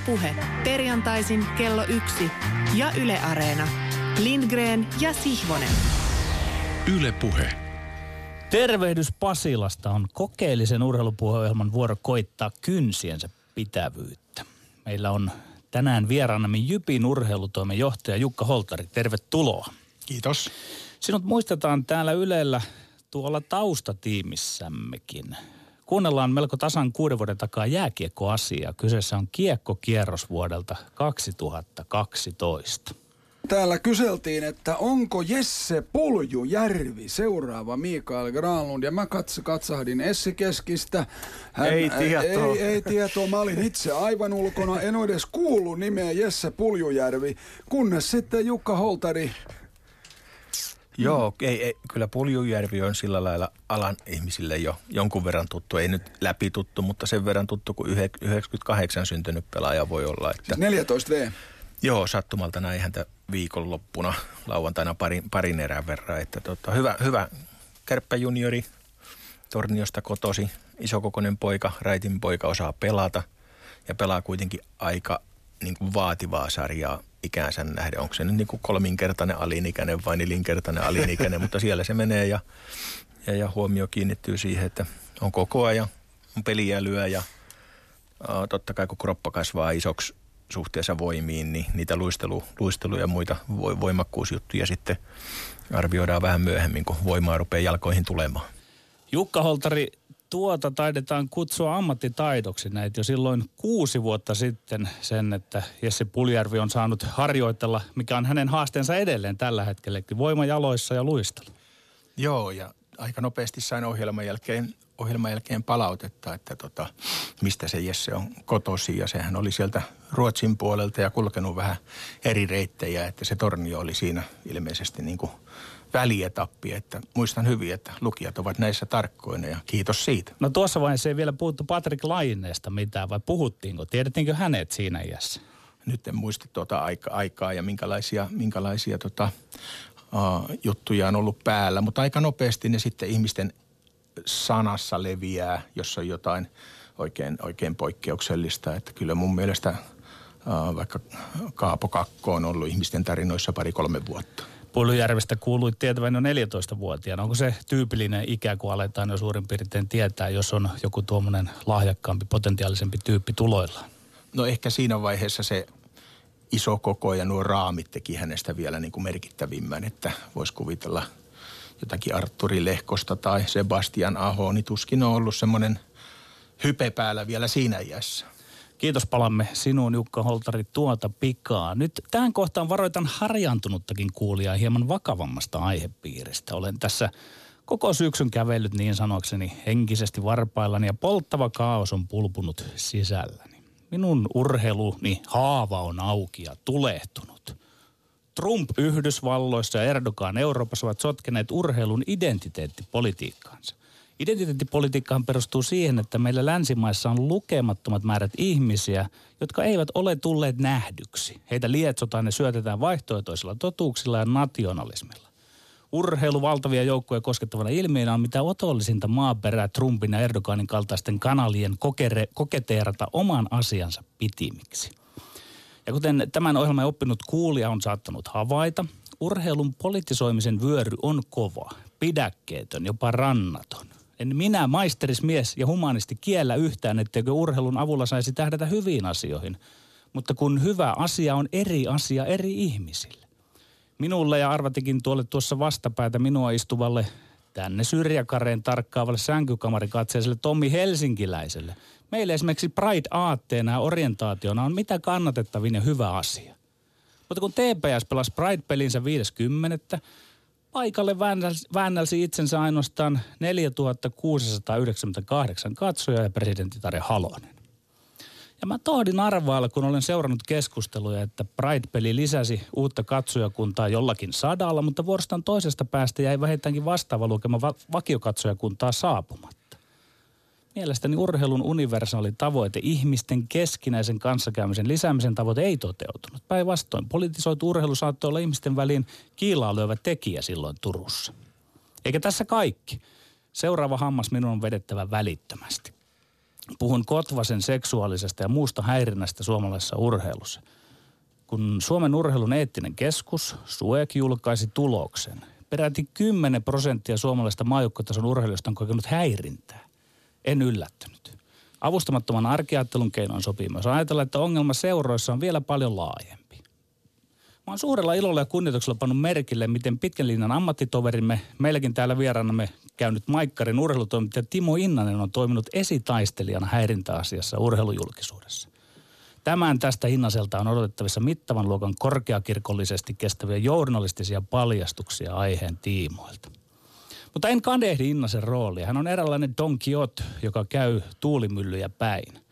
Ylepuhe perjantaisin kello yksi ja Yle Areena. Lindgren ja Sihvonen. Ylepuhe. Tervehdys Pasilasta on kokeellisen urheilupuheohjelman vuoro koittaa kynsiensä pitävyyttä. Meillä on tänään vieraanamme Jypin urheilutoimen johtaja Jukka Holtari. Tervetuloa. Kiitos. Sinut muistetaan täällä Ylellä tuolla taustatiimissämmekin. Kuunnellaan melko tasan kuuden vuoden takaa jääkiekkoasiaa. Kyseessä on kiekkokierros vuodelta 2012. Täällä kyseltiin, että onko Jesse Puljujärvi seuraava Mikael Granlund. Ja mä katso, katsahdin Essi Keskistä. Hän, ei tietoa. Ei, ei tietoa. Mä olin itse aivan ulkona. En ole edes kuullut nimeä Jesse Puljujärvi. Kunnes sitten Jukka Holtari Joo, ei, ei, kyllä Puljujärvi on sillä lailla alan ihmisille jo jonkun verran tuttu. Ei nyt läpi tuttu, mutta sen verran tuttu kuin 98 syntynyt pelaaja voi olla. Että, siis 14V? Joo, sattumalta näin häntä viikonloppuna lauantaina parin, parin erän verran. Että tota, hyvä, hyvä kärppäjuniori, Torniosta kotosi, isokokoinen poika, raitin poika osaa pelata ja pelaa kuitenkin aika niin kuin vaativaa sarjaa ikäänsä nähden. Onko se nyt niin kuin kolminkertainen alinikäinen vai nelinkertainen alinikäinen, mutta siellä se menee ja, ja, ja huomio kiinnittyy siihen, että on koko ajan, on peliälyä ja uh, totta kai kun kroppa kasvaa isoksi suhteessa voimiin, niin niitä luistelu, luistelu ja muita voimakkuusjuttuja sitten arvioidaan vähän myöhemmin, kun voimaa rupeaa jalkoihin tulemaan. Jukka Holtari, tuota taidetaan kutsua ammattitaidoksi näitä jo silloin kuusi vuotta sitten sen, että Jesse Puljärvi on saanut harjoitella, mikä on hänen haasteensa edelleen tällä hetkellä, voima jaloissa ja luistelu. Joo, ja aika nopeasti sain ohjelman jälkeen, ohjelman jälkeen palautetta, että tota, mistä se Jesse on kotosi. Ja sehän oli sieltä Ruotsin puolelta ja kulkenut vähän eri reittejä, että se tornio oli siinä ilmeisesti niin kuin – välietappi, että muistan hyvin, että lukijat ovat näissä tarkkoina ja kiitos siitä. No tuossa vaiheessa ei vielä puhuttu Patrick Laineesta mitään vai puhuttiinko? Tiedettiinkö hänet siinä iässä? Nyt en muista tuota aika, aikaa ja minkälaisia, minkälaisia tota, uh, juttuja on ollut päällä, mutta aika nopeasti ne sitten ihmisten sanassa leviää, jos on jotain oikein, oikein poikkeuksellista. Että kyllä mun mielestä uh, vaikka Kaapo Kakko on ollut ihmisten tarinoissa pari-kolme vuotta. Puolujärvestä kuului tietävän jo 14-vuotiaana. Onko se tyypillinen ikä, kun aletaan jo suurin piirtein tietää, jos on joku tuommoinen lahjakkaampi, potentiaalisempi tyyppi tuloillaan? No ehkä siinä vaiheessa se iso koko ja nuo raamit teki hänestä vielä niin kuin merkittävimmän, että voisi kuvitella jotakin Arturi Lehkosta tai Sebastian Aho, niin tuskin on ollut semmoinen hype päällä vielä siinä iässä. Kiitos palamme sinuun Jukka Holtari tuota pikaa. Nyt tähän kohtaan varoitan harjaantunuttakin kuulijaa hieman vakavammasta aihepiiristä. Olen tässä koko syksyn kävellyt niin sanokseni henkisesti varpaillani ja polttava kaos on pulpunut sisälläni. Minun urheiluni haava on auki ja tulehtunut. Trump Yhdysvalloissa ja Erdogan Euroopassa ovat sotkeneet urheilun identiteettipolitiikkaansa. Identiteettipolitiikkahan perustuu siihen, että meillä länsimaissa on lukemattomat määrät ihmisiä, jotka eivät ole tulleet nähdyksi. Heitä lietsotaan ja syötetään vaihtoehtoisilla totuuksilla ja nationalismilla. Urheilu valtavia joukkoja koskettavana ilmiönä on mitä otollisinta maaperää Trumpin ja Erdoganin kaltaisten kanalien kokere, koketeerata oman asiansa pitimiksi. Ja kuten tämän ohjelman oppinut kuulija on saattanut havaita, urheilun politisoimisen vyöry on kova, pidäkkeetön, jopa rannaton. En minä, maisterismies ja humanisti, kiellä yhtään, etteikö urheilun avulla saisi tähdätä hyviin asioihin. Mutta kun hyvä asia on eri asia eri ihmisille. Minulle ja arvatikin tuolle tuossa vastapäätä minua istuvalle tänne syrjäkareen tarkkaavalle sänkykamarikatseiselle Tommi Helsinkiläiselle. Meille esimerkiksi Pride-aatteena ja orientaationa on mitä kannatettavin ja hyvä asia. Mutta kun TPS pelasi Pride-pelinsä 50 paikalle väännälsi itsensä ainoastaan 4698 katsoja ja presidentti Tarja Halonen. Ja mä tohdin arvailla, kun olen seurannut keskusteluja, että Pride-peli lisäsi uutta katsojakuntaa jollakin sadalla, mutta vuorostaan toisesta päästä jäi vähintäänkin vastaava lukema va- vakiokatsojakuntaa saapumatta. Mielestäni urheilun universaali tavoite, ihmisten keskinäisen kanssakäymisen lisäämisen tavoite ei toteutunut. Päinvastoin, politisoitu urheilu saattoi olla ihmisten väliin kiilaa lyövä tekijä silloin Turussa. Eikä tässä kaikki. Seuraava hammas minun on vedettävä välittömästi. puhun Kotvasen seksuaalisesta ja muusta häirinnästä suomalaisessa urheilussa. Kun Suomen urheilun eettinen keskus, SUEK, julkaisi tuloksen, peräti 10 prosenttia suomalaisesta maajoukkotason urheilijoista on kokenut häirintää. En yllättynyt. Avustamattoman arkiajattelun keinoin sopii myös ajatella, että ongelma seuroissa on vielä paljon laajempi. Mä oon suurella ilolla ja kunnioituksella pannut merkille, miten pitkän linjan ammattitoverimme, meilläkin täällä vieraanamme käynyt Maikkarin urheilutoimittaja Timo Innanen on toiminut esitaistelijana häirintäasiassa urheilujulkisuudessa. Tämän tästä Innaselta on odotettavissa mittavan luokan korkeakirkollisesti kestäviä journalistisia paljastuksia aiheen tiimoilta. Mutta en kadehdi Innasen roolia. Hän on eräänlainen Don Quixote, joka käy tuulimyllyjä päin –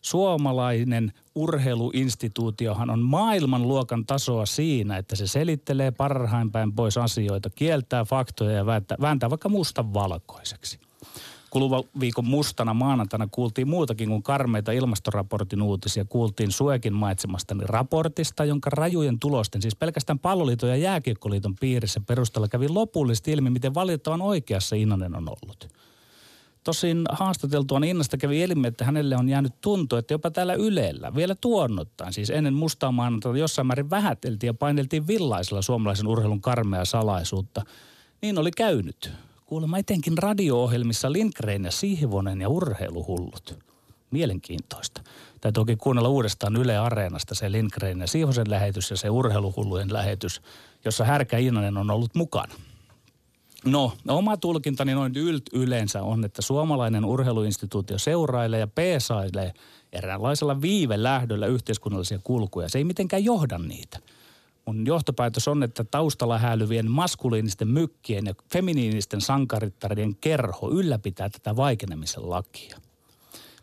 suomalainen urheiluinstituutiohan on maailmanluokan tasoa siinä, että se selittelee parhain päin pois asioita, kieltää faktoja ja vääntää, vääntää vaikka mustan valkoiseksi. Kuluva viikon mustana maanantaina kuultiin muutakin kuin karmeita ilmastoraportin uutisia. Kuultiin Suekin mainitsemastani raportista, jonka rajujen tulosten, siis pelkästään palloliiton ja jääkiekkoliiton piirissä perusteella kävi lopullisesti ilmi, miten valitettavan oikeassa Innanen on ollut – Tosin haastateltuaan Innasta kävi ilmi, että hänelle on jäänyt tuntu, että jopa täällä Ylellä vielä tuonnottaan, siis ennen mustaa maanantaita jossain määrin vähäteltiin ja paineltiin villaisella suomalaisen urheilun karmea salaisuutta. Niin oli käynyt. Kuulemma etenkin radio-ohjelmissa Lindgren ja Sihvonen ja urheiluhullut. Mielenkiintoista. Täytyy toki kuunnella uudestaan Yle Areenasta se Lindgren ja Sihvosen lähetys ja se urheiluhullujen lähetys, jossa Härkä Innanen on ollut mukana. No, oma tulkintani noin ylt yleensä on, että suomalainen urheiluinstituutio seurailee ja peesailee eräänlaisella viivelähdöllä yhteiskunnallisia kulkuja. Se ei mitenkään johda niitä. Mun johtopäätös on, että taustalla häilyvien maskuliinisten mykkien ja feminiinisten sankarittarien kerho ylläpitää tätä vaikenemisen lakia.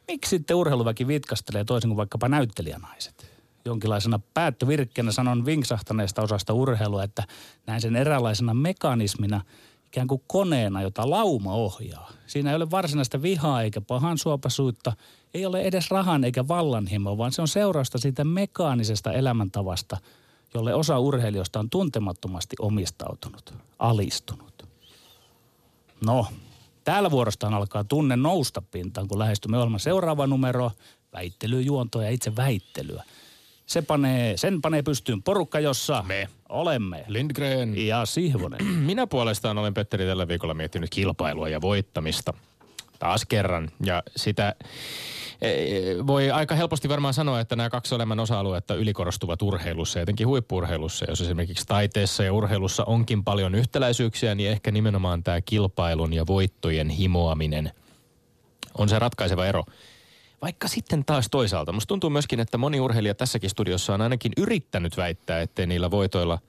Miksi sitten urheiluväki vitkastelee toisin kuin vaikkapa näyttelijänaiset? Jonkinlaisena päättövirkkeenä sanon vinksahtaneesta osasta urheilua, että näin sen eräänlaisena mekanismina – ikään kuin koneena, jota lauma ohjaa. Siinä ei ole varsinaista vihaa eikä pahan suopasuutta, ei ole edes rahan eikä vallanhimo, vaan se on seurausta siitä mekaanisesta elämäntavasta, jolle osa urheilijoista on tuntemattomasti omistautunut, alistunut. No, täällä vuorostaan alkaa tunne nousta pintaan, kun lähestymme ohjelman seuraava numero, väittelyjuontoa ja itse väittelyä – se panee, sen panee pystyyn porukka, jossa me olemme. Lindgren. Ja Sihvonen. Minä puolestaan olen Petteri tällä viikolla miettinyt kilpailua ja voittamista. Taas kerran. Ja sitä e, voi aika helposti varmaan sanoa, että nämä kaksi elämän osa-aluetta ylikorostuvat urheilussa, etenkin huippurheilussa. Jos esimerkiksi taiteessa ja urheilussa onkin paljon yhtäläisyyksiä, niin ehkä nimenomaan tämä kilpailun ja voittojen himoaminen on se ratkaiseva ero. Vaikka sitten taas toisaalta, musta tuntuu myöskin, että moni urheilija tässäkin studiossa on ainakin yrittänyt väittää, ettei niillä voitoilla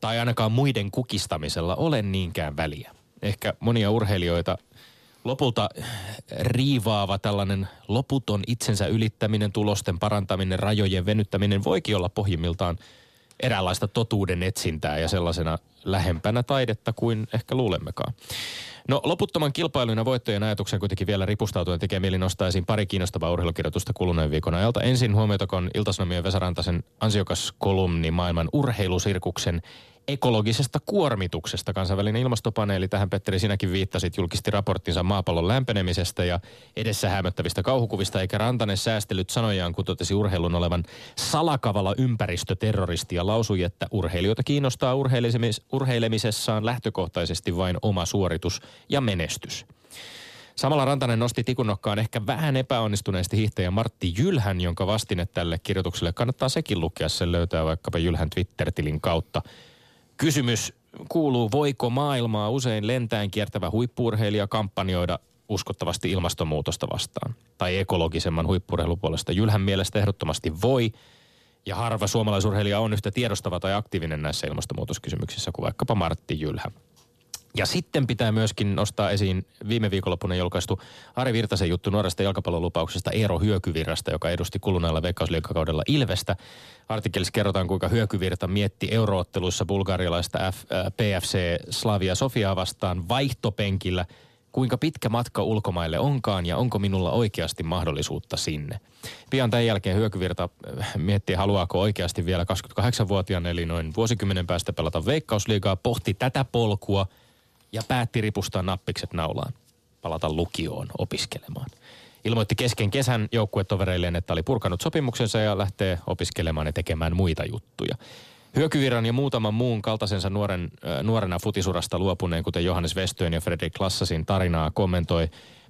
tai ainakaan muiden kukistamisella ole niinkään väliä. Ehkä monia urheilijoita lopulta riivaava tällainen loputon itsensä ylittäminen, tulosten parantaminen, rajojen venyttäminen voikin olla pohjimmiltaan eräänlaista totuuden etsintää ja sellaisena lähempänä taidetta kuin ehkä luulemmekaan. No loputtoman kilpailun ja voittojen ajatuksen kuitenkin vielä ripustautuen tekee mieli nostaa esiin pari kiinnostavaa urheilukirjoitusta kuluneen viikon ajalta. Ensin huomioitakoon Iltasanomien Vesarantaisen ansiokas kolumni maailman urheilusirkuksen ekologisesta kuormituksesta. Kansainvälinen ilmastopaneeli, tähän Petteri sinäkin viittasit, julkisti raporttinsa maapallon lämpenemisestä ja edessä hämöttävistä kauhukuvista, eikä Rantanen säästelyt sanojaan, kun totesi urheilun olevan salakavala ympäristöterroristi ja lausui, että urheilijoita kiinnostaa urheilemis- urheilemisessaan lähtökohtaisesti vain oma suoritus ja menestys. Samalla Rantanen nosti tikunnokkaan ehkä vähän epäonnistuneesti hiihtäjä Martti Jylhän, jonka vastine tälle kirjoitukselle kannattaa sekin lukea. Sen löytää vaikkapa Jylhän Twitter-tilin kautta. Kysymys kuuluu, voiko maailmaa usein lentään kiertävä huippuurheilija kampanjoida uskottavasti ilmastonmuutosta vastaan? Tai ekologisemman huippurheilupuolesta? Jylhän mielestä ehdottomasti voi. Ja harva suomalaisurheilija on yhtä tiedostava tai aktiivinen näissä ilmastonmuutoskysymyksissä kuin vaikkapa Martti Jylhä. Ja sitten pitää myöskin nostaa esiin viime viikonloppuna julkaistu Ari Virtasen juttu nuoresta jalkapallolupauksesta Eero Hyökyvirrasta, joka edusti kuluneella veikkausliikakaudella Ilvestä. Artikkelissa kerrotaan, kuinka Hyökyvirta mietti eurootteluissa bulgarialaista F, äh, PFC Slavia Sofiaa vastaan vaihtopenkillä, kuinka pitkä matka ulkomaille onkaan ja onko minulla oikeasti mahdollisuutta sinne. Pian tämän jälkeen Hyökyvirta äh, miettii, haluaako oikeasti vielä 28-vuotiaan, eli noin vuosikymmenen päästä pelata veikkausliigaa, pohti tätä polkua – ja päätti ripustaa nappikset naulaan, palata lukioon opiskelemaan. Ilmoitti kesken kesän joukkuetovereilleen, että oli purkanut sopimuksensa ja lähtee opiskelemaan ja tekemään muita juttuja. Hyökyvirran ja muutaman muun kaltaisensa nuoren, äh, nuorena futisurasta luopuneen, kuten Johannes Westöön ja Fredrik Klassasin tarinaa kommentoi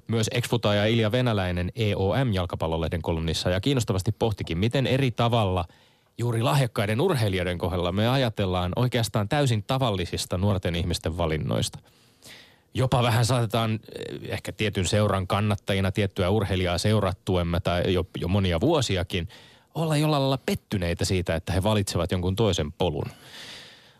myös ex Ilja Venäläinen EOM-jalkapallolehden kolumnissa ja kiinnostavasti pohtikin, miten eri tavalla juuri lahjakkaiden urheilijoiden kohdalla me ajatellaan oikeastaan täysin tavallisista nuorten ihmisten valinnoista. Jopa vähän saatetaan eh, ehkä tietyn seuran kannattajina tiettyä urheilijaa seurattuemme tai jo, jo monia vuosiakin olla jollain lailla pettyneitä siitä, että he valitsevat jonkun toisen polun.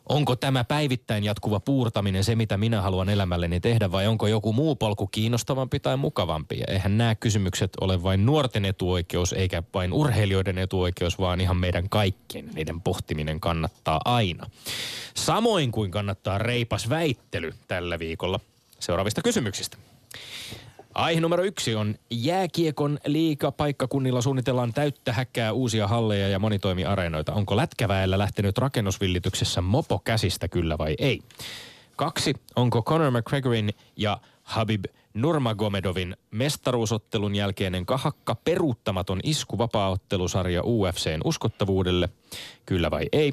Onko tämä päivittäin jatkuva puurtaminen se, mitä minä haluan elämälleni tehdä vai onko joku muu polku kiinnostavampi tai mukavampi? Ja eihän nämä kysymykset ole vain nuorten etuoikeus eikä vain urheilijoiden etuoikeus, vaan ihan meidän kaikkien. Niiden pohtiminen kannattaa aina. Samoin kuin kannattaa reipas väittely tällä viikolla seuraavista kysymyksistä. Aihe numero yksi on jääkiekon liika paikkakunnilla suunnitellaan täyttä häkkää uusia halleja ja monitoimiareenoita. Onko lätkäväellä lähtenyt rakennusvillityksessä mopo käsistä kyllä vai ei? Kaksi, onko Conor McGregorin ja Habib Nurmagomedovin mestaruusottelun jälkeinen kahakka peruuttamaton isku vapaaottelusarja UFCn uskottavuudelle? Kyllä vai ei?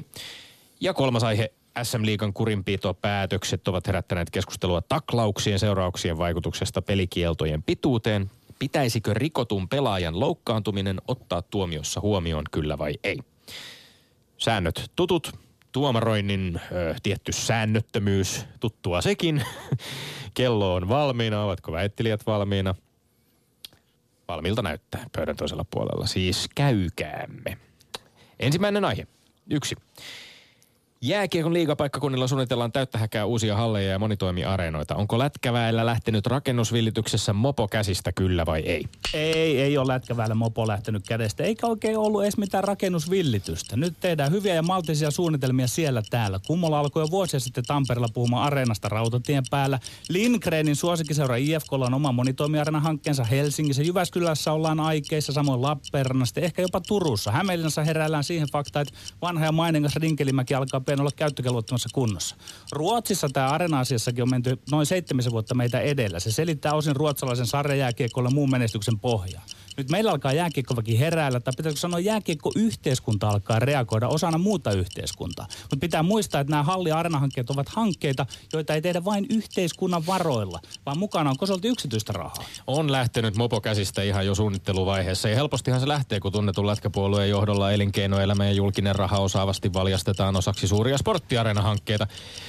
Ja kolmas aihe, SM-liigan kurinpitopäätökset ovat herättäneet keskustelua taklauksien seurauksien vaikutuksesta pelikieltojen pituuteen. Pitäisikö rikotun pelaajan loukkaantuminen ottaa tuomiossa huomioon, kyllä vai ei? Säännöt tutut, tuomaroinnin ö, tietty säännöttömyys, tuttua sekin. Kello on valmiina, ovatko väittelijät valmiina? Valmiilta näyttää pöydän toisella puolella, siis käykäämme. Ensimmäinen aihe, yksi. Jääkiekon liigapaikkakunnilla suunnitellaan täyttä häkää uusia halleja ja monitoimiareenoita. Onko lätkäväellä lähtenyt rakennusvillityksessä mopo käsistä kyllä vai ei? Ei, ei ole lätkäväellä mopo lähtenyt kädestä, eikä oikein ollut edes mitään rakennusvillitystä. Nyt tehdään hyviä ja maltisia suunnitelmia siellä täällä. Kummola alkoi jo vuosia sitten Tampereella puhumaan areenasta rautatien päällä. Lindgrenin suosikkiseura IFK on oma monitoimiareena hankkeensa Helsingissä. Jyväskylässä ollaan aikeissa, samoin Lappeenrannassa, ehkä jopa Turussa. Hämeenlinnassa heräillään siihen faktaan, että vanha ja mainingas Rinkelimäki alkaa pian olla käyttökelvottomassa kunnossa. Ruotsissa tämä arena-asiassakin on menty noin seitsemisen vuotta meitä edellä. Se selittää osin ruotsalaisen sarjajääkiekolla muun menestyksen pohjaa. Nyt meillä alkaa jääkiekkoväki heräillä, tai pitäisikö sanoa jääkiekko-yhteiskunta alkaa reagoida osana muuta yhteiskuntaa. Mutta pitää muistaa, että nämä halli- ja arena-hankkeet ovat hankkeita, joita ei tehdä vain yhteiskunnan varoilla, vaan mukana on kosolti yksityistä rahaa. On lähtenyt mopo käsistä ihan jo suunnitteluvaiheessa. Ja helpostihan se lähtee, kun tunnetun lätkäpuolueen johdolla elinkeinoelämä ja julkinen raha osaavasti valjastetaan osaksi suuria sporttiareena-hankkeita.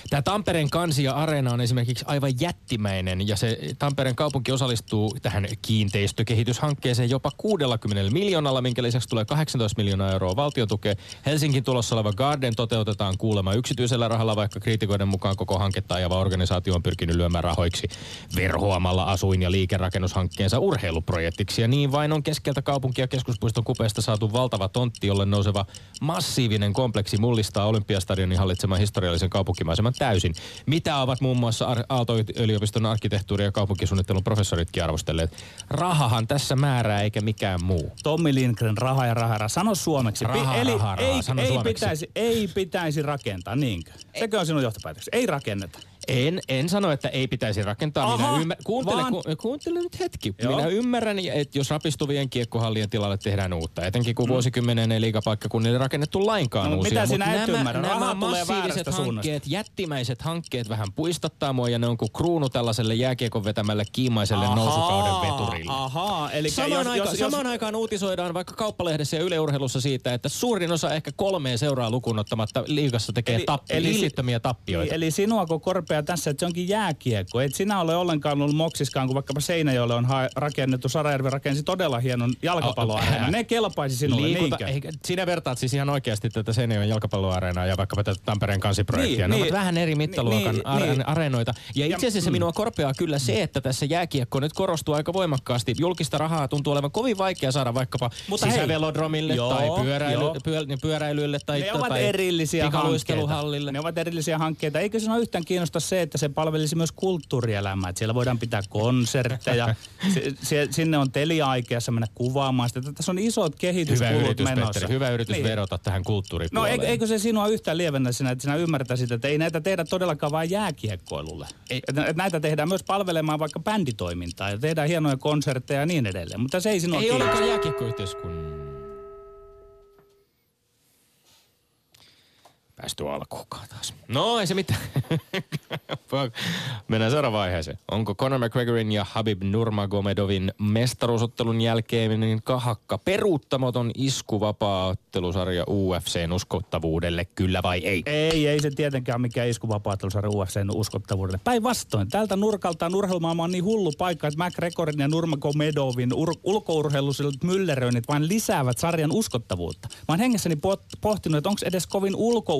Tämä Tampereen kansi ja areena on esimerkiksi aivan jättimäinen, ja se Tampereen kaupunki osallistuu tähän kiinteistökehityshankkeeseen jopa 60 miljoonalla, minkä lisäksi tulee 18 miljoonaa euroa valtiotukea. Helsingin tulossa oleva Garden toteutetaan kuulemma yksityisellä rahalla, vaikka kriitikoiden mukaan koko hanketta ajava organisaatio on pyrkinyt lyömään rahoiksi verhoamalla asuin- ja liikerakennushankkeensa urheiluprojektiksi. Ja niin vain on keskeltä kaupunkia keskuspuiston kupeesta saatu valtava tontti, jolle nouseva massiivinen kompleksi mullistaa Olympiastadionin hallitseman historiallisen kaupunkimaiseman täysin. Mitä ovat muun muassa Aalto-yliopiston arkkitehtuuri- ja kaupunkisuunnittelun professoritkin arvostelleet. Rahahan tässä määrää eikä mikään muu. Tommi Lindgren, raha ja raha, raha. Sano suomeksi. Raha, Eli raha, raha. ei, Sano ei, suomeksi. pitäisi, ei pitäisi rakentaa, niinkö? Sekö on sinun johtopäätöksesi? Ei rakenneta. En, en sano, että ei pitäisi rakentaa. Aha, Minä ymmär... kuuntele, vaan- ku, kuuntele nyt hetki. Joo. Minä ymmärrän, että jos rapistuvien kiekkohallien tilalle tehdään uutta, etenkin Mm. kun vuosikymmenen ei liigapaikkakunnille rakennettu lainkaan No, uusia. mitä Mut sinä et nämä, ymmärrä? Rahaa nämä massiiviset hankkeet, jättimäiset hankkeet vähän puistattaa mua ja ne on kuin kruunu tällaiselle jääkiekon vetämälle kiimaiselle nousukauden veturille. Ahaa, eli Samaan, jos, aikaan, jos, jos, samaan aikaan uutisoidaan vaikka kauppalehdessä ja yleurheilussa siitä, että suurin osa ehkä kolmea seuraa lukunottamatta liigassa tekee Eli- tappi, eli tappioita. Eli sinuako korpea tässä, että se onkin jääkiekko. Et sinä ole ollenkaan ollut moksiskaan, kun vaikkapa Seinäjoelle on ha- rakennettu. Sarajärvi rakensi todella hienon jalkapalloareena. Oh, Ne kelpaisi sinulle, Liikunta, niinkö? eikä, sinä vertaat siis ihan oikeasti tätä Seinäjoen jalkapalloareenaa ja vaikkapa tätä Tampereen kansiprojektia. Niin, ne niin. ovat vähän eri mittaluokan Niin, are- niin. areenoita. Ja Ja- itse asiassa mm. minua korpeaa kyllä se, että tässä jääkiekko nyt korostuu aika voimakkaasti. Julkista rahaa tuntuu olevan kovin vaikea saada vaikkapa Mutta hei. sisävelodromille Joo, tai pyöräily, pyö, pyöräilylle tai, Ne ovat tai erillisiä hankkeita. pikaluisteluhallille. Ne ovat erillisiä hankkeita. Eikö sinua yhtään kiinnosta se, että se palvelisi myös kulttuurielämää? Että siellä voidaan pitää konsertteja. se, se, sinne on teliaikeassa mennä kuvaamaan sitä. Tässä on isot Hyvä kehityskulut yritys, menossa. Petteri. Hyvä yritys Niin. verota tähän No kulttuuripuoleen. eikö, eikö se sinua yhtään lievennä sinä, että sinä ymmärtäisit, että ei näitä tehdä todellakaan vain jääkiekkoilulle. Ei. Että, että näitä tehdään myös palvelemaan vaikka bänditoimintaa ja tehdään hienoja konsertteja ja niin edelleen. Mutta se ei sinua Ei olekaan jääkiekkoyhteiskunnan. Päästy alkuukaan taas. No ei se mitään. Mennään seuraavaan vaiheeseen. Onko Conor McGregorin ja Habib Nurmagomedovin mestaruusottelun jälkeen niin kahakka peruuttamaton isku vapaa-ottelusarja UFCn uskottavuudelle, kyllä vai ei? Ei, ei se tietenkään mikään iskuvapaattelusarja UFCn uskottavuudelle. Päinvastoin, tältä nurkaltaan urheilumaailma on niin hullu paikka, että McGregorin ja Nurmagomedovin ur- ulkourheiluiset mylleröinnit vain lisäävät sarjan uskottavuutta. Mä oon hengessäni pohtinut, että onko edes kovin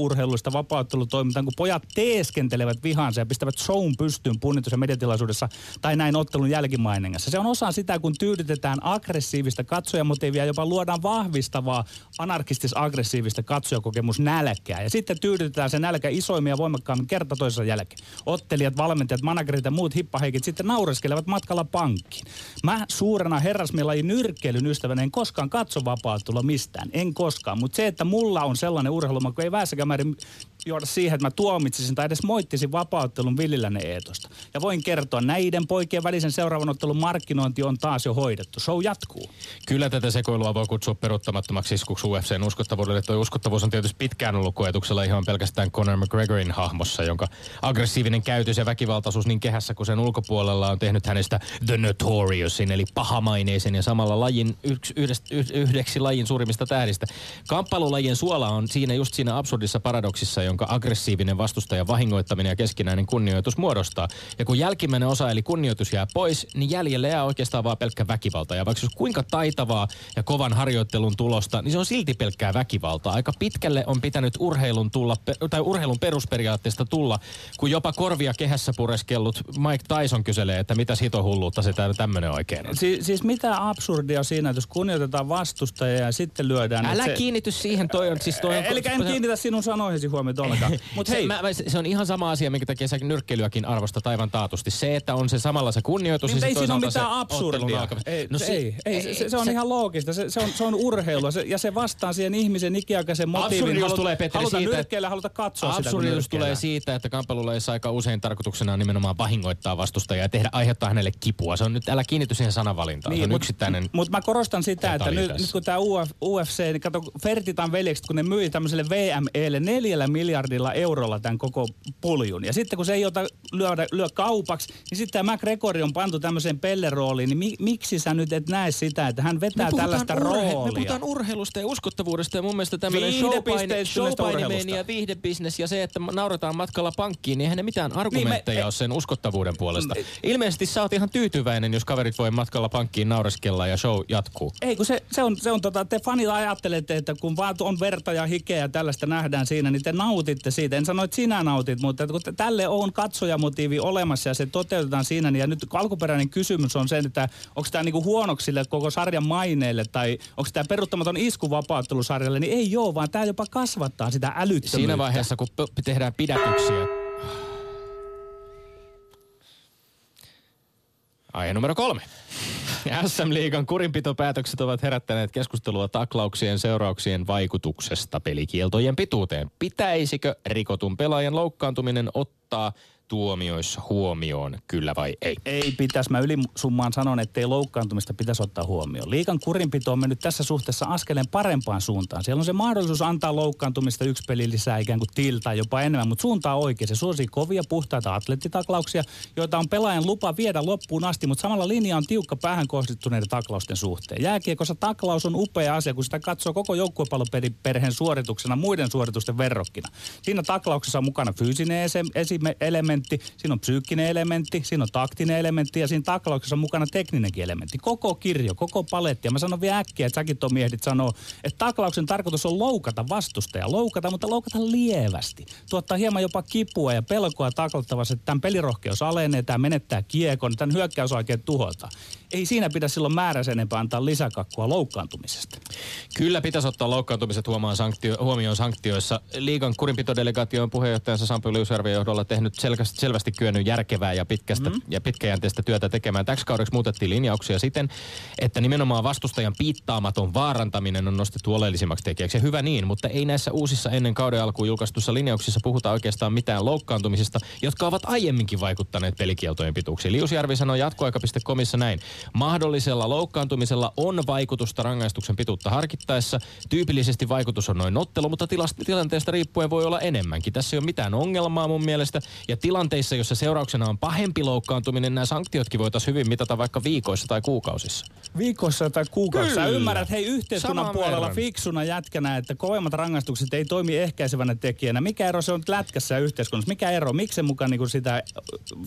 ulkourheiluista vapauttelutoimintaa, kun pojat teeskentelevät vihansa ja pistävät shown pystyyn punnitus- ja mediatilaisuudessa tai näin ottelun jälkimainingassa. Se on osa sitä, kun tyydytetään aggressiivista katsojamotiivia, jopa luodaan vahvistavaa anarkistis-aggressiivista katsojakokemus nälkää. Ja sitten tyydytetään se nälkä isoimmin ja voimakkaammin kerta toisensa jälkeen. Ottelijat, valmentajat, managerit ja muut hippaheikit sitten naureskelevat matkalla pankkiin. Mä suurena herrasmielajin nyrkkeilyn ystävänä en koskaan katso vapaattelua mistään. En koskaan. Mutta se, että mulla on sellainen urheiluma, kun ei vähässäkään määrin johda siihen, että mä tuomitsisin tai edes moittisin vapauttelun villilänne eetosta. Ja voin kertoa, näiden poikien välisen seuraavan ottelun markkinointi on taas jo hoidettu. Show jatkuu. Kyllä tätä sekoilua voi kutsua peruuttamattomaksi iskuksi UFCn uskottavuudelle. Tuo uskottavuus on tietysti pitkään ollut koetuksella ihan pelkästään Conor McGregorin hahmossa, jonka aggressiivinen käytös ja väkivaltaisuus niin kehässä kuin sen ulkopuolella on tehnyt hänestä The Notoriousin, eli pahamaineisen ja samalla lajin yh- yhdeksi lajin suurimmista tähdistä. Kamppailulajien suola on siinä just siinä absurdissa paradoksissa, jonka aggressiivinen vastustajan vahingoittaminen ja keskinäinen kunnioitus muodostaa. Ja kun jälkimmäinen osa eli kunnioitus jää pois, niin jäljelle jää oikeastaan vaan pelkkä väkivalta. Ja vaikka se olisi kuinka taitavaa ja kovan harjoittelun tulosta, niin se on silti pelkkää väkivaltaa. Aika pitkälle on pitänyt urheilun, tulla, tai urheilun perusperiaatteesta tulla, kun jopa korvia kehässä pureskellut Mike Tyson kyselee, että mitä hitohulluutta se tä- tämmöinen oikein on. Si- siis mitä absurdia siinä, että jos kunnioitetaan vastustajia ja sitten lyödään... Älä se... kiinnity siihen, toi on siis toi on... Eli en kiinnitä sinun sanoihisi huomiota ollenkaan. Se, hei, mä, mä- se on ihan sama asia, minkä takia sä nyrkkeilyäkin arvostat aivan taatusti. Se, että on se samalla se kunnioitus niin, ja ei siinä ole mitään se absurdia. Ei, No se, ei, ei, se, se, se on se- ihan loogista. Se, se, on, se on urheilua se, ja se vastaa siihen ihmisen ikiaikaisen motiivin. Absurdius tulee, Petteri, haluta siitä, nyrkkeillä, haluta katsoa sitä, Absurdius nyrkkeillään. tulee siitä, että kamppailulaissa aika usein tarkoituksena on nimenomaan vahingoittaa vastustajaa ja tehdä, aiheuttaa hänelle kipua. Se on nyt, älä kiinnity siihen sanavalintaan. se on Niin, mut- yksittäinen... Mutta mä korostan sitä, että nyt, kun tämä Uf, UFC, niin kato Fertitan veljekset, kun ne myi tämmöiselle VMElle neljällä miljardilla eurolla tämän koko puljun. Ja sitten kun se ei ota lyödä, lyö kaupaksi, niin sitten tämä McGregor on pantu tämmöiseen pellerooliin, niin mi, miksi sä nyt et näe sitä, että hän vetää tällaista roolia? me puhutaan urheilusta ja uskottavuudesta ja mun mielestä tämmöinen showpaine, urheilusta. ja viihdebisnes ja se, että nauretaan matkalla pankkiin, niin eihän ne mitään argumentteja me- ole sen uskottavuuden puolesta. Ilmeisesti sä oot ihan tyytyväinen, jos kaverit voi matkalla pankkiin naureskella ja show jatkuu. Ei, kun se, se on, se on tota, te fanit ajattelette, että kun vaan on verta ja hikeä ja tällaista nähdään siinä, niin te nautitte siitä. En sano, että sinä nautit, mutta kun tälle on katsojamotiivi olemassa ja se toteutetaan siinä, niin ja nyt alkuperäinen kysymys on se, että onko tämä niinku huonoksille koko sarjan maineille tai onko tämä peruuttamaton isku vapauttelusarjalle, niin ei joo, vaan tämä jopa kasvattaa sitä älyttömyyttä. Siinä vaiheessa, kun p- tehdään pidätyksiä. Aihe numero kolme. SM-liigan kurinpitopäätökset ovat herättäneet keskustelua taklauksien seurauksien vaikutuksesta pelikieltojen pituuteen. Pitäisikö rikotun pelaajan loukkaantuminen ottaa tuomioissa huomioon, kyllä vai ei? Ei pitäisi. Mä ylisummaan sanon, että ei loukkaantumista pitäisi ottaa huomioon. Liikan kurinpito on mennyt tässä suhteessa askeleen parempaan suuntaan. Siellä on se mahdollisuus antaa loukkaantumista yksi peli lisää ikään kuin tiltaa jopa enemmän, mutta suuntaa oikein. Se suosii kovia puhtaita atlettitaklauksia, joita on pelaajan lupa viedä loppuun asti, mutta samalla linja on tiukka päähän kohdittuneiden taklausten suhteen. Jääkiekossa taklaus on upea asia, kun sitä katsoo koko joukkuepalloperheen suorituksena muiden suoritusten verrokkina. Siinä taklauksessa on mukana fyysinen esime- elementti, siinä on psyykkinen elementti, siinä on taktinen elementti ja siinä taklauksessa on mukana tekninenkin elementti. Koko kirjo, koko paletti. Ja mä sanon vielä äkkiä, että säkin Tomi ehdit sanoo, että taklauksen tarkoitus on loukata vastustaja. Loukata, mutta loukata lievästi. Tuottaa hieman jopa kipua ja pelkoa taklattavassa, että tämän pelirohkeus alenee, tämä menettää kiekon, tämän hyökkäys oikein tuhota. Ei siinä pidä silloin määräisen enempää antaa lisäkakkua loukkaantumisesta. Kyllä pitäisi ottaa loukkaantumiset sanktio, huomioon sanktioissa. Liigan kurinpitodelegaation puheenjohtajansa Sampo Liusjärven johdolla tehnyt selkä, selvästi, kyennyt järkevää ja, pitkästä, mm. ja pitkäjänteistä työtä tekemään. Täksi kaudeksi muutettiin linjauksia siten, että nimenomaan vastustajan piittaamaton vaarantaminen on nostettu oleellisimmaksi tekijäksi. Ja hyvä niin, mutta ei näissä uusissa ennen kauden alkuun julkaistussa linjauksissa puhuta oikeastaan mitään loukkaantumisista, jotka ovat aiemminkin vaikuttaneet pelikieltojen pituuksiin. Liusjärvi sanoi jatkoaika.comissa näin. Mahdollisella loukkaantumisella on vaikutusta rangaistuksen pituutta harkittaessa. Tyypillisesti vaikutus on noin ottelu, mutta tilast- tilanteesta riippuen voi olla enemmänkin. Tässä ei ole mitään ongelmaa mun mielestä. Ja tilanteissa, jossa seurauksena on pahempi loukkaantuminen, nämä sanktiotkin voitaisiin hyvin mitata vaikka viikoissa tai kuukausissa. Viikossa tai kuukausissa. Sä Kyllä. ymmärrät, hei yhteiskunnan Saman puolella verran. fiksuna jätkänä, että kovemmat rangaistukset ei toimi ehkäisevänä tekijänä. Mikä ero se on lätkässä ja yhteiskunnassa? Mikä ero? Miksi se mukaan niin sitä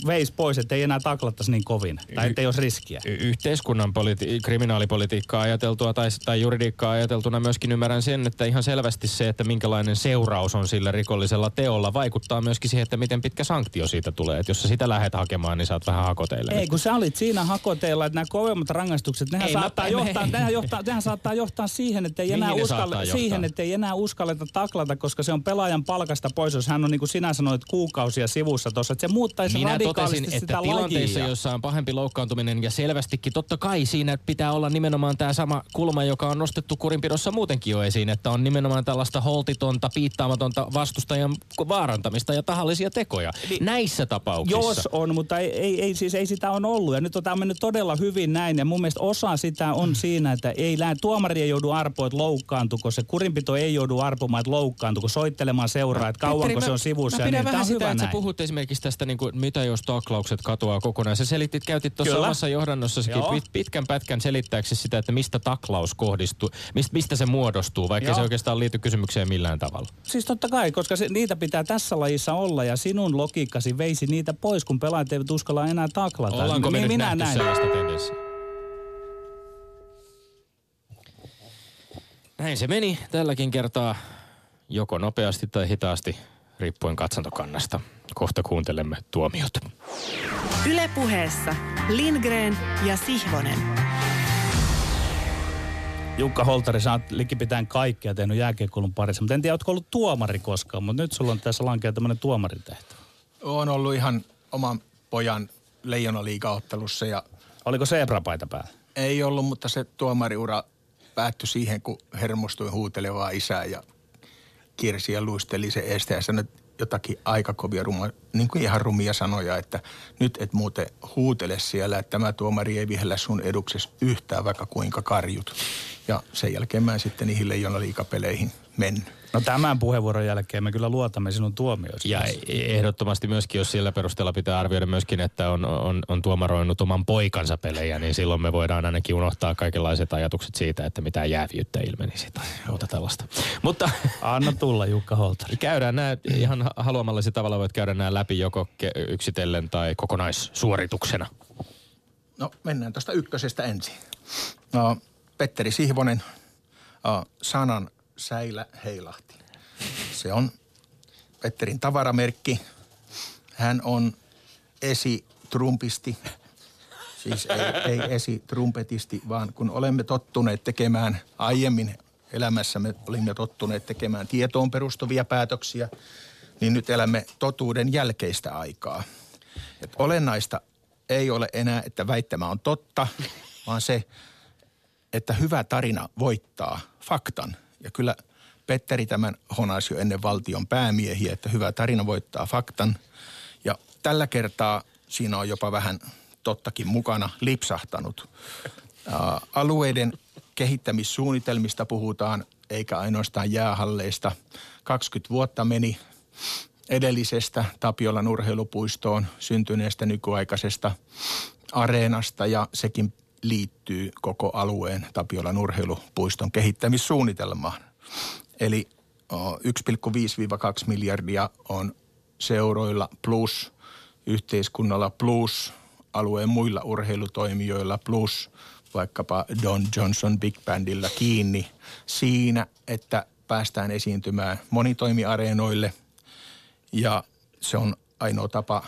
veisi pois, että ei enää taklattaisi niin kovin? Tai ettei olisi riskiä? Y- yhteiskunnan politi- kriminaalipolitiikkaa ajateltua tai, tai juridiikkaa ajateltuna myöskin ymmärrän sen, että ihan selvästi se, että minkälainen seuraus on sillä rikollisella teolla, vaikuttaa myöskin siihen, että miten pitkä sanktio siitä tulee. Että jos sä sitä lähdet hakemaan, niin saat vähän hakoteille. Ei, kun sä olit siinä hakoteilla, että nämä kovemmat rangaistukset, nehän, Ei, saattaa, me- johtaa, nehän, johtaa, nehän saattaa johtaa siihen, että ei enää, uskalle, siihen, että ei enää uskalleta taklata, koska se on pelaajan palkasta pois, jos hän on niin kuin sinä sanoit kuukausia sivussa tuossa, että se muuttaisi Minä radikaalisti totesin, sitä että tilanteissa, lajia. joissa on pahempi loukkaantuminen ja selvästikin totta kai siinä pitää olla nimenomaan tämä sama kulma, joka on nostettu kurinpidossa muutenkin jo esiin, että on nimenomaan tällaista holtitonta, piittaamatonta vastustajan vaarantamista ja tahallisia tekoja. Näissä tapauksissa. Jos on, mutta ei, ei, ei, siis ei sitä on ollut. Ja nyt on tämä mennyt todella hyvin näin. Ja mun mielestä osa sitä on siinä, että ei lää, tuomari ei joudu arpoa, että loukkaantuko. Se kurinpito ei joudu arpomaan, että loukkaantuko. Soittelemaan seuraa, että kauanko Petteri, se on sivussa. Mä ja pidän niin. Vähän sitä, hyvä että sä puhut esimerkiksi tästä, niin kuin, mitä jos taklaukset katoaa kokonaan. Sä selitit, käytit tuossa omassa johdannossasikin Joo. pit, pitkän pätkän selittääksesi sitä, että mistä taklaus kohdistuu, mistä, mistä se muodostuu, vaikka Joo. se oikeastaan liity kysymykseen millään tavalla. Siis totta kai, koska se, niitä pitää tässä lajissa olla ja sinun logiikkasi veisi niitä pois, kun pelaajat eivät uskalla enää taklata. Ollaanko me Mi- nyt minä nähty näin. sellaista tendenssiä? Näin se meni tälläkin kertaa, joko nopeasti tai hitaasti, riippuen katsantokannasta. Kohta kuuntelemme tuomiot. Ylepuheessa Lindgren ja Sihvonen. Jukka Holtari, sä oot likipitään kaikkea tehnyt jääkiekkoilun parissa, mutta en tiedä, ootko ollut tuomari koskaan, mutta nyt sulla on tässä lankea tämmöinen tuomaritehtävä. On ollut ihan oman pojan leijonaliigaottelussa ja Oliko sebrapaita päällä? ei ollut, mutta se tuomariura päättyi siihen, kun hermostuin huutelevaa isää ja kiersi ja luisteli se este ja sanoi jotakin aika kovia, ruma, niin kuin ihan rumia sanoja, että nyt et muuten huutele siellä, että tämä tuomari ei vihellä sun eduksesi yhtään, vaikka kuinka karjut. Ja sen jälkeen mä en sitten niihin leijonaliikapeleihin mennyt. No tämän puheenvuoron jälkeen me kyllä luotamme sinun tuomioisi. Ja ehdottomasti myöskin, jos sillä perusteella pitää arvioida myöskin, että on, on, on tuomaroinut oman poikansa pelejä, niin silloin me voidaan ainakin unohtaa kaikenlaiset ajatukset siitä, että mitään jääviyttä ilmenisi tai muuta tällaista. Mutta Anna tulla Jukka Holtari. käydään nämä ihan haluamallasi tavalla voit käydä nämä läpi joko yksitellen tai kokonaissuorituksena. No mennään tuosta ykkösestä ensin. No, Petteri Sihvonen, sanan säilä heilahti. Se on Petterin tavaramerkki. Hän on esitrumpisti, siis ei, ei esitrumpetisti, vaan kun olemme tottuneet tekemään aiemmin elämässämme, olimme tottuneet tekemään tietoon perustuvia päätöksiä, niin nyt elämme totuuden jälkeistä aikaa. Et olennaista ei ole enää, että väittämä on totta, vaan se, että hyvä tarina voittaa faktan. Ja kyllä Petteri tämän honasi jo ennen valtion päämiehiä, että hyvä tarina voittaa faktan. Ja tällä kertaa siinä on jopa vähän tottakin mukana lipsahtanut. Ää, alueiden kehittämissuunnitelmista puhutaan, eikä ainoastaan jäähalleista. 20 vuotta meni edellisestä Tapiolan urheilupuistoon syntyneestä nykyaikaisesta areenasta ja sekin liittyy koko alueen Tapiolan urheilupuiston kehittämissuunnitelmaan. Eli o, 1,5-2 miljardia on seuroilla plus, yhteiskunnalla plus, alueen muilla urheilutoimijoilla plus, vaikkapa Don Johnson Big Bandilla kiinni siinä, että päästään esiintymään monitoimiareenoille – ja se on ainoa tapa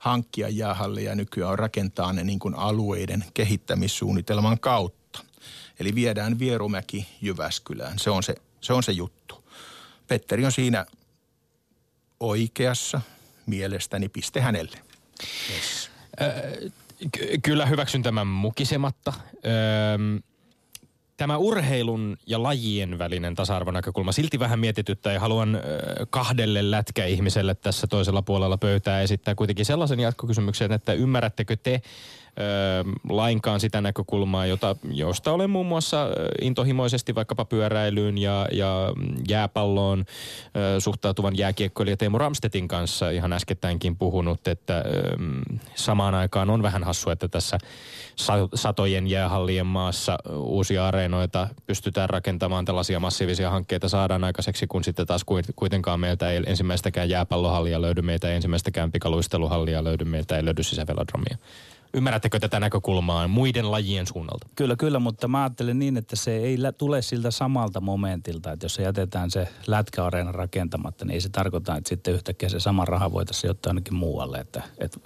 hankkia jäähalleja nykyään rakentaa ne niin kuin alueiden kehittämissuunnitelman kautta. Eli viedään Vierumäki Jyväskylään. Se on se, se on se juttu. Petteri on siinä oikeassa. mielestäni piste hänelle. Ky- kyllä hyväksyn tämän mukisematta. Öö, tämä urheilun ja lajien välinen tasa-arvonäkökulma silti vähän mietityttää ja haluan kahdelle lätkäihmiselle tässä toisella puolella pöytää esittää kuitenkin sellaisen jatkokysymyksen, että ymmärrättekö te lainkaan sitä näkökulmaa, jota, josta olen muun muassa intohimoisesti vaikkapa pyöräilyyn ja, ja jääpalloon suhtautuvan jääkiekkoilija Teemu Ramstetin kanssa ihan äskettäinkin puhunut, että samaan aikaan on vähän hassu, että tässä sa- satojen jäähallien maassa uusia areenoita pystytään rakentamaan tällaisia massiivisia hankkeita saadaan aikaiseksi, kun sitten taas kuit- kuitenkaan meiltä ei ensimmäistäkään jääpallohallia löydy, meitä ei ensimmäistäkään pikaluisteluhallia löydy, meiltä ei löydy sisävelodromia. Ymmärrättekö tätä näkökulmaa muiden lajien suunnalta? Kyllä, kyllä, mutta mä ajattelen niin, että se ei lä- tule siltä samalta momentilta, että jos se jätetään se lätkäareena rakentamatta, niin ei se tarkoita, että sitten yhtäkkiä se sama raha voitaisiin jotta jonnekin muualle. Että, että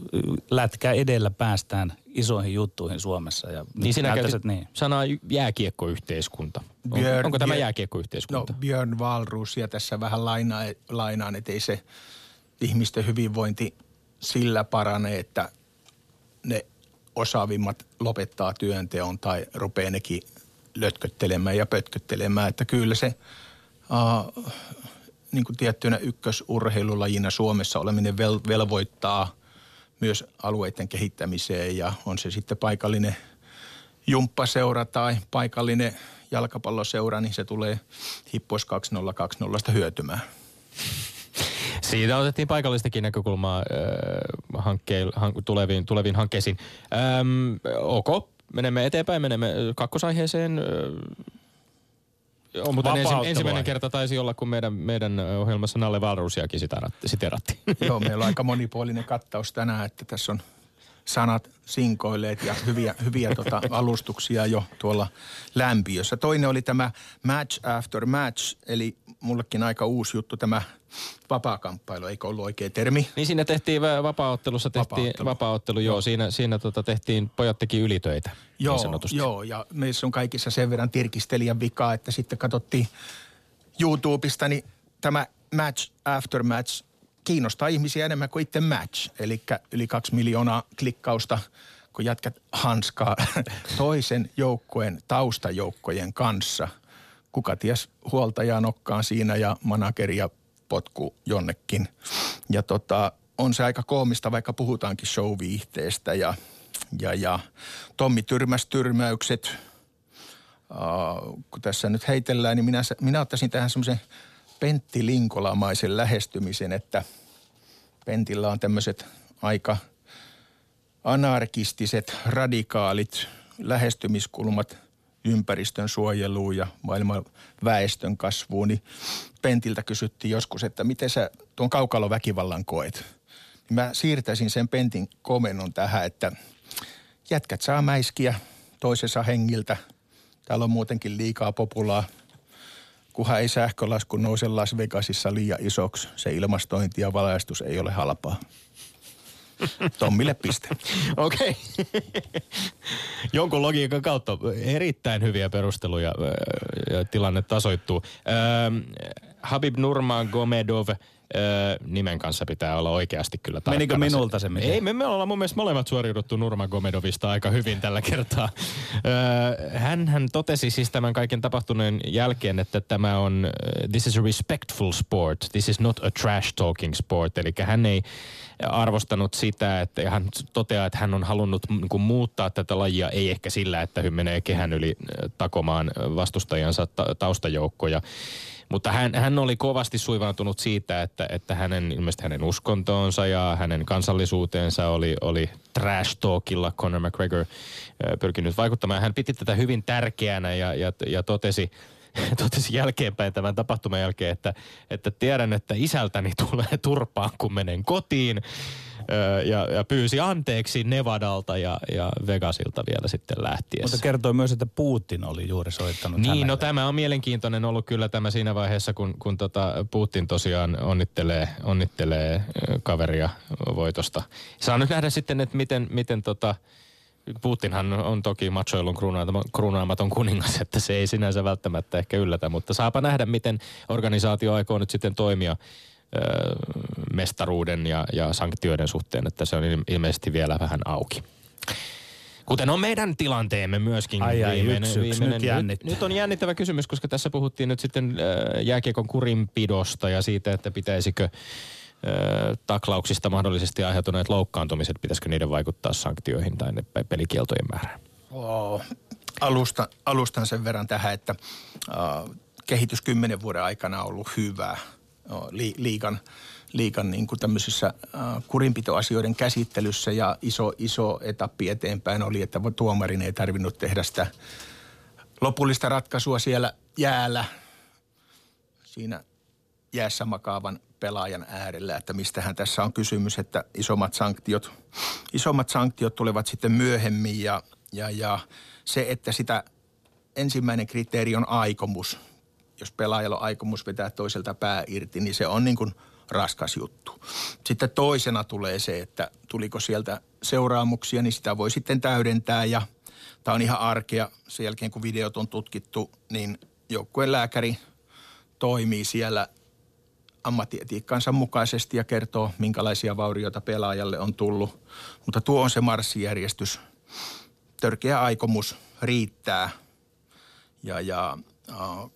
lätkä edellä päästään isoihin juttuihin Suomessa. Ja Niin sinä käytit niin. sanaa jääkiekkoyhteiskunta. On, Björn- onko tämä Björn- jääkiekkoyhteiskunta? No Björn Wahlroosia tässä vähän lainaa, lainaan, että ei se ihmisten hyvinvointi sillä parane, että ne osaavimmat lopettaa työnteon tai rupeaa nekin lötköttelemään ja pötköttelemään. Että kyllä se uh, niin kuin tiettynä ykkösurheilulajina Suomessa oleminen vel- velvoittaa myös alueiden kehittämiseen ja on se sitten paikallinen jumppaseura tai paikallinen jalkapalloseura, niin se tulee Hippos 2020 hyötymään. Siitä otettiin paikallistakin näkökulmaa äh, hankkeen, han, tuleviin, tuleviin hankkeisiin. Ähm, ok, menemme eteenpäin, menemme kakkosaiheeseen. Äh, on muuten ensi, ensimmäinen kerta taisi olla, kun meidän, meidän ohjelmassa Nalle Valrusiakin siteeratti- siteerattiin. Joo, meillä on aika monipuolinen kattaus tänään, että tässä on sanat sinkoilleet ja hyviä, hyviä tota alustuksia jo tuolla lämpiössä. Toinen oli tämä match after match, eli mullekin aika uusi juttu tämä vapaakamppailu, eikö ollut oikea termi? Niin siinä tehtiin vapaaottelussa, tehtiin Vapaaottelu. vapaaottelu, joo, siinä, siinä tota tehtiin, pojat teki ylitöitä Joo, niin sanotusti. joo, ja meissä on kaikissa sen verran tirkistelijän vikaa, että sitten katsottiin YouTubesta, niin tämä match after match kiinnostaa ihmisiä enemmän kuin itse match. Eli yli kaksi miljoonaa klikkausta, kun jätkät hanskaa toisen joukkueen taustajoukkojen kanssa. Kuka ties huoltajaa nokkaan siinä ja manageria potku jonnekin. Ja tota, on se aika koomista, vaikka puhutaankin show-viihteestä ja, ja, ja Tommi tyrmäs tyrmäykset. Uh, kun tässä nyt heitellään, niin minä, minä ottaisin tähän semmoisen Pentti Linkolamaisen lähestymisen, että Pentillä on tämmöiset aika anarkistiset, radikaalit lähestymiskulmat ympäristön suojeluun ja maailman väestön kasvuun, niin Pentiltä kysyttiin joskus, että miten sä tuon kaukaloväkivallan koet. Niin mä siirtäisin sen Pentin komennon tähän, että jätkät saa mäiskiä toisensa hengiltä. Täällä on muutenkin liikaa populaa. Kunhan ei sähkölasku nouse Las Vegasissa liian isoksi, se ilmastointi ja valaistus ei ole halpaa. Tommille piste. Okei. Jonkun logiikan kautta erittäin hyviä perusteluja ja tilanne tasoittuu. Ähm, Habib Nurmagomedov ö, nimen kanssa pitää olla oikeasti kyllä tarkkana. Menikö minulta se miten? Ei, me, me ollaan mun mielestä molemmat suoriuduttu Nurmagomedovista aika hyvin tällä kertaa. hän, hän totesi siis tämän kaiken tapahtuneen jälkeen, että tämä on, this is a respectful sport, this is not a trash talking sport. Eli hän ei arvostanut sitä, että hän toteaa, että hän on halunnut niin muuttaa tätä lajia, ei ehkä sillä, että hän menee kehän yli takomaan vastustajansa ta- taustajoukkoja. Mutta hän, hän oli kovasti suivaantunut siitä, että, että hänen, ilmeisesti hänen uskontoonsa ja hänen kansallisuuteensa oli, oli trash talkilla Conor McGregor pyrkinyt vaikuttamaan. Hän piti tätä hyvin tärkeänä ja, ja, ja totesi, totesi jälkeenpäin tämän tapahtuman jälkeen, että, että tiedän, että isältäni tulee turpaan, kun menen kotiin. Ja, ja pyysi anteeksi Nevadalta ja, ja Vegasilta vielä sitten lähtiessä. Mutta kertoi myös, että Putin oli juuri soittanut Niin, hänelle. no tämä on mielenkiintoinen ollut kyllä tämä siinä vaiheessa, kun, kun tota Putin tosiaan onnittelee, onnittelee kaveria voitosta. Saa nyt nähdä sitten, että miten, miten tota, Putinhan on toki machoilun kruunaamaton kuningas, että se ei sinänsä välttämättä ehkä yllätä, mutta saapa nähdä, miten organisaatio aikoo nyt sitten toimia mestaruuden ja, ja sanktioiden suhteen, että se on ilmeisesti vielä vähän auki. Kuten on meidän tilanteemme myöskin. Ai, ai, viimeinen, yksi, yksi, viimeinen. Nyt, nyt on jännittävä kysymys, koska tässä puhuttiin nyt sitten äh, jääkiekon kurinpidosta ja siitä, että pitäisikö äh, taklauksista mahdollisesti aiheutuneet loukkaantumiset, pitäisikö niiden vaikuttaa sanktioihin tai pelikieltojen määrään? Oh, alusta, alustan sen verran tähän, että uh, kehitys kymmenen vuoden aikana on ollut hyvä. Li, liikan liikan niin kuin tämmöisessä kurinpitoasioiden käsittelyssä ja iso, iso etappi eteenpäin oli, että tuomarin ei tarvinnut tehdä sitä lopullista ratkaisua siellä jäällä siinä jäässä makaavan pelaajan äärellä, että mistähän tässä on kysymys, että isommat sanktiot, isommat sanktiot tulevat sitten myöhemmin ja, ja, ja se, että sitä ensimmäinen kriteeri on aikomus. Jos pelaajalla on aikomus vetää toiselta pää irti, niin se on niin kuin – raskas juttu. Sitten toisena tulee se, että tuliko sieltä seuraamuksia, niin sitä voi sitten täydentää ja tämä on ihan arkea. Sen jälkeen kun videot on tutkittu, niin joukkueen lääkäri toimii siellä ammattietiikkansa mukaisesti ja kertoo, minkälaisia vaurioita pelaajalle on tullut. Mutta tuo on se marssijärjestys. Törkeä aikomus riittää. Ja, ja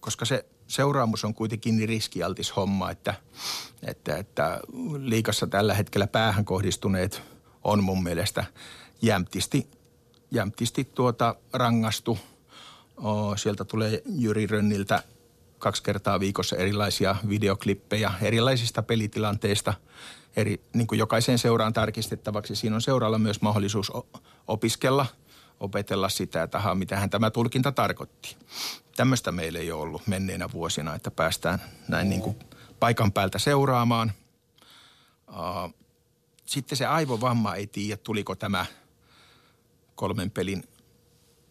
koska se seuraamus on kuitenkin niin riskialtis homma, että, että, että liikassa tällä hetkellä päähän kohdistuneet on mun mielestä jämptisti, jämptisti tuota rangastu. O, sieltä tulee Jyri Rönniltä kaksi kertaa viikossa erilaisia videoklippejä erilaisista pelitilanteista eri, niin kuin jokaiseen seuraan tarkistettavaksi. Siinä on seuralla myös mahdollisuus opiskella – opetella sitä, että aha, mitähän tämä tulkinta tarkoitti. Tämmöistä meillä ei ole ollut menneinä vuosina, että päästään näin niin kuin paikan päältä seuraamaan. Sitten se aivovamma ei tiedä, tuliko tämä kolmen pelin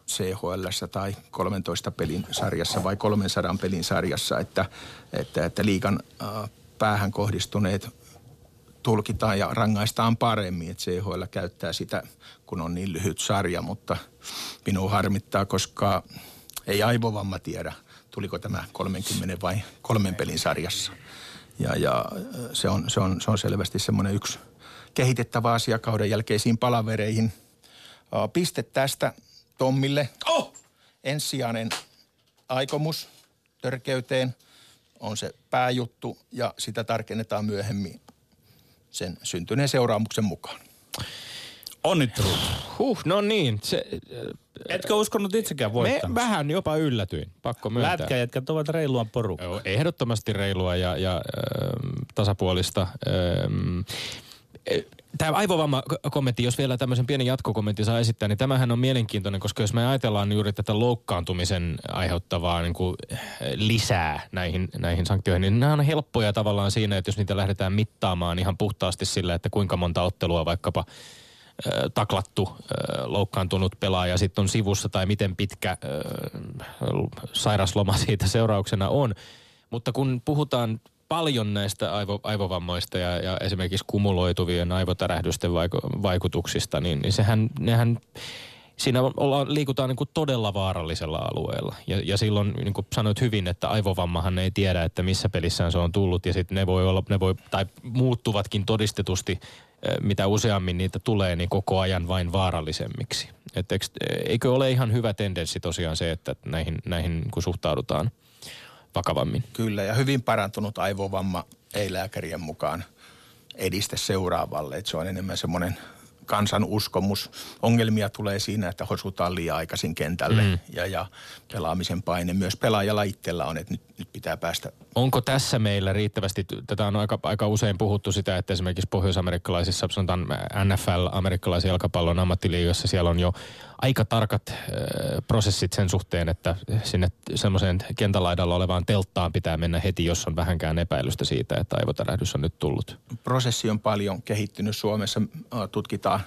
CHL tai 13 pelin sarjassa vai 300 pelin sarjassa, että, että, että liikan päähän kohdistuneet tulkitaan ja rangaistaan paremmin, että CHL käyttää sitä, kun on niin lyhyt sarja, mutta minua harmittaa, koska ei aivovamma tiedä, tuliko tämä 30 vai kolmen pelin sarjassa. Ja, ja se, on, se, on, se on selvästi semmoinen yksi kehitettävä asia kauden jälkeisiin palavereihin. Piste tästä Tommille. Oh! Ensisijainen aikomus törkeyteen on se pääjuttu ja sitä tarkennetaan myöhemmin sen syntyneen seuraamuksen mukaan. Onnittelut. Huh, no niin. Se, Etkö uskonut itsekään voittamista? Me vähän jopa yllätyin, pakko myöntää. Lätkäjätkät ovat reilua porukkaa. Joo, ehdottomasti reilua ja, ja äh, tasapuolista. Äh, Tämä aivovamma-kommentti, jos vielä tämmöisen pienen jatkokommentin saa esittää, niin tämähän on mielenkiintoinen, koska jos me ajatellaan juuri tätä loukkaantumisen aiheuttavaa niin kuin lisää näihin, näihin sanktioihin, niin nämä on helppoja tavallaan siinä, että jos niitä lähdetään mittaamaan ihan puhtaasti sillä, että kuinka monta ottelua vaikkapa taklattu, loukkaantunut pelaaja sitten on sivussa tai miten pitkä sairasloma siitä seurauksena on. Mutta kun puhutaan paljon näistä aivo, aivovammoista ja, ja esimerkiksi kumuloituvien aivotärähdysten vaiku, vaikutuksista, niin, niin sehän, nehän, siinä ollaan, liikutaan niin kuin todella vaarallisella alueella. Ja, ja silloin, niin kuin sanoit hyvin, että aivovammahan ei tiedä, että missä pelissään se on tullut ja sitten ne voi olla, ne voi, tai muuttuvatkin todistetusti, mitä useammin niitä tulee, niin koko ajan vain vaarallisemmiksi. Et eikö ole ihan hyvä tendenssi tosiaan se, että näihin, näihin kun suhtaudutaan – vakavammin. Kyllä, ja hyvin parantunut aivovamma ei lääkärien mukaan edistä seuraavalle. Että se on enemmän semmoinen kansan uskomus. Ongelmia tulee siinä, että hosutaan liian aikaisin kentälle mm. ja, ja pelaamisen paine myös pelaajalla itsellä on, että nyt, nyt pitää päästä. Onko tässä meillä riittävästi, tätä on aika, aika usein puhuttu sitä, että esimerkiksi pohjoisamerikkalaisissa, sanotaan NFL, amerikkalaisen jalkapallon ammattiliigoissa, siellä on jo aika tarkat äh, prosessit sen suhteen, että sinne semmoiseen kentälaidalla olevaan telttaan pitää mennä heti, jos on vähänkään epäilystä siitä, että aivotärähdys on nyt tullut. Prosessi on paljon kehittynyt Suomessa. Tutkitaan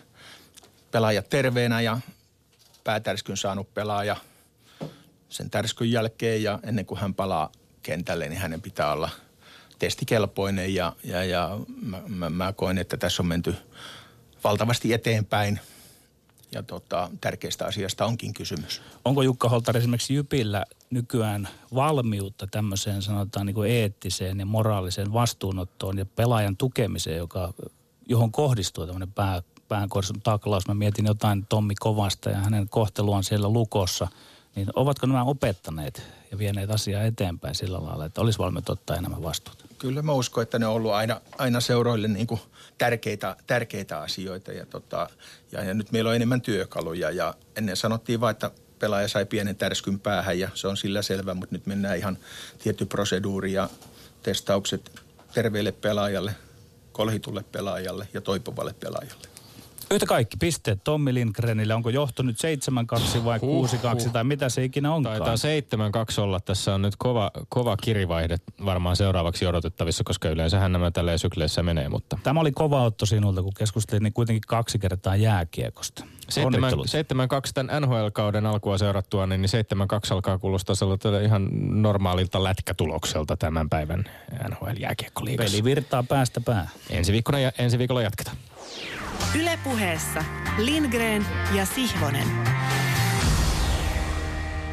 pelaajat terveenä ja päätärskyn saanut pelaaja sen tärskyn jälkeen ja ennen kuin hän palaa kentälle, niin hänen pitää olla testikelpoinen ja, ja, ja mä, mä, mä koen, että tässä on menty valtavasti eteenpäin – ja tota, tärkeästä asiasta onkin kysymys. Onko Jukka Holtari esimerkiksi Jypillä nykyään valmiutta tämmöiseen sanotaan niin kuin eettiseen ja moraaliseen vastuunottoon ja pelaajan tukemiseen, joka, johon kohdistuu tämmöinen pää, päänkorsun taklaus. Mä mietin jotain Tommi Kovasta ja hänen kohteluaan siellä lukossa. Niin ovatko nämä opettaneet ja vieneet asiaa eteenpäin sillä lailla, että olisi valmiit ottaa enemmän vastuuta? Kyllä mä uskon, että ne on ollut aina, aina seuroille niin kuin tärkeitä, tärkeitä asioita ja, tota, ja, ja nyt meillä on enemmän työkaluja ja ennen sanottiin vain, että pelaaja sai pienen tärskyn päähän ja se on sillä selvä, mutta nyt mennään ihan tietty proseduuri ja testaukset terveelle pelaajalle, kolhitulle pelaajalle ja toipuvalle pelaajalle. Yhtä kaikki pisteet Tommi Lindgrenille. Onko johto nyt 7-2 vai 6-2 tai mitä se ikinä onkaan? Taitaa 7-2 olla. Tässä on nyt kova, kova kirivaihde varmaan seuraavaksi odotettavissa, koska yleensähän nämä tällä sykleissä menee. Mutta. Tämä oli kova otto sinulta, kun keskustelin niin kuitenkin kaksi kertaa jääkiekosta. 7-2 tämän NHL-kauden alkua seurattua, niin 7-2 alkaa kuulostaa sellaiselta ihan normaalilta lätkätulokselta tämän päivän NHL-jääkiekkoliigassa. Peli virtaa päästä päähän. Ensi, ensi viikolla jatketaan. Ylepuheessa Lindgren ja Sihvonen.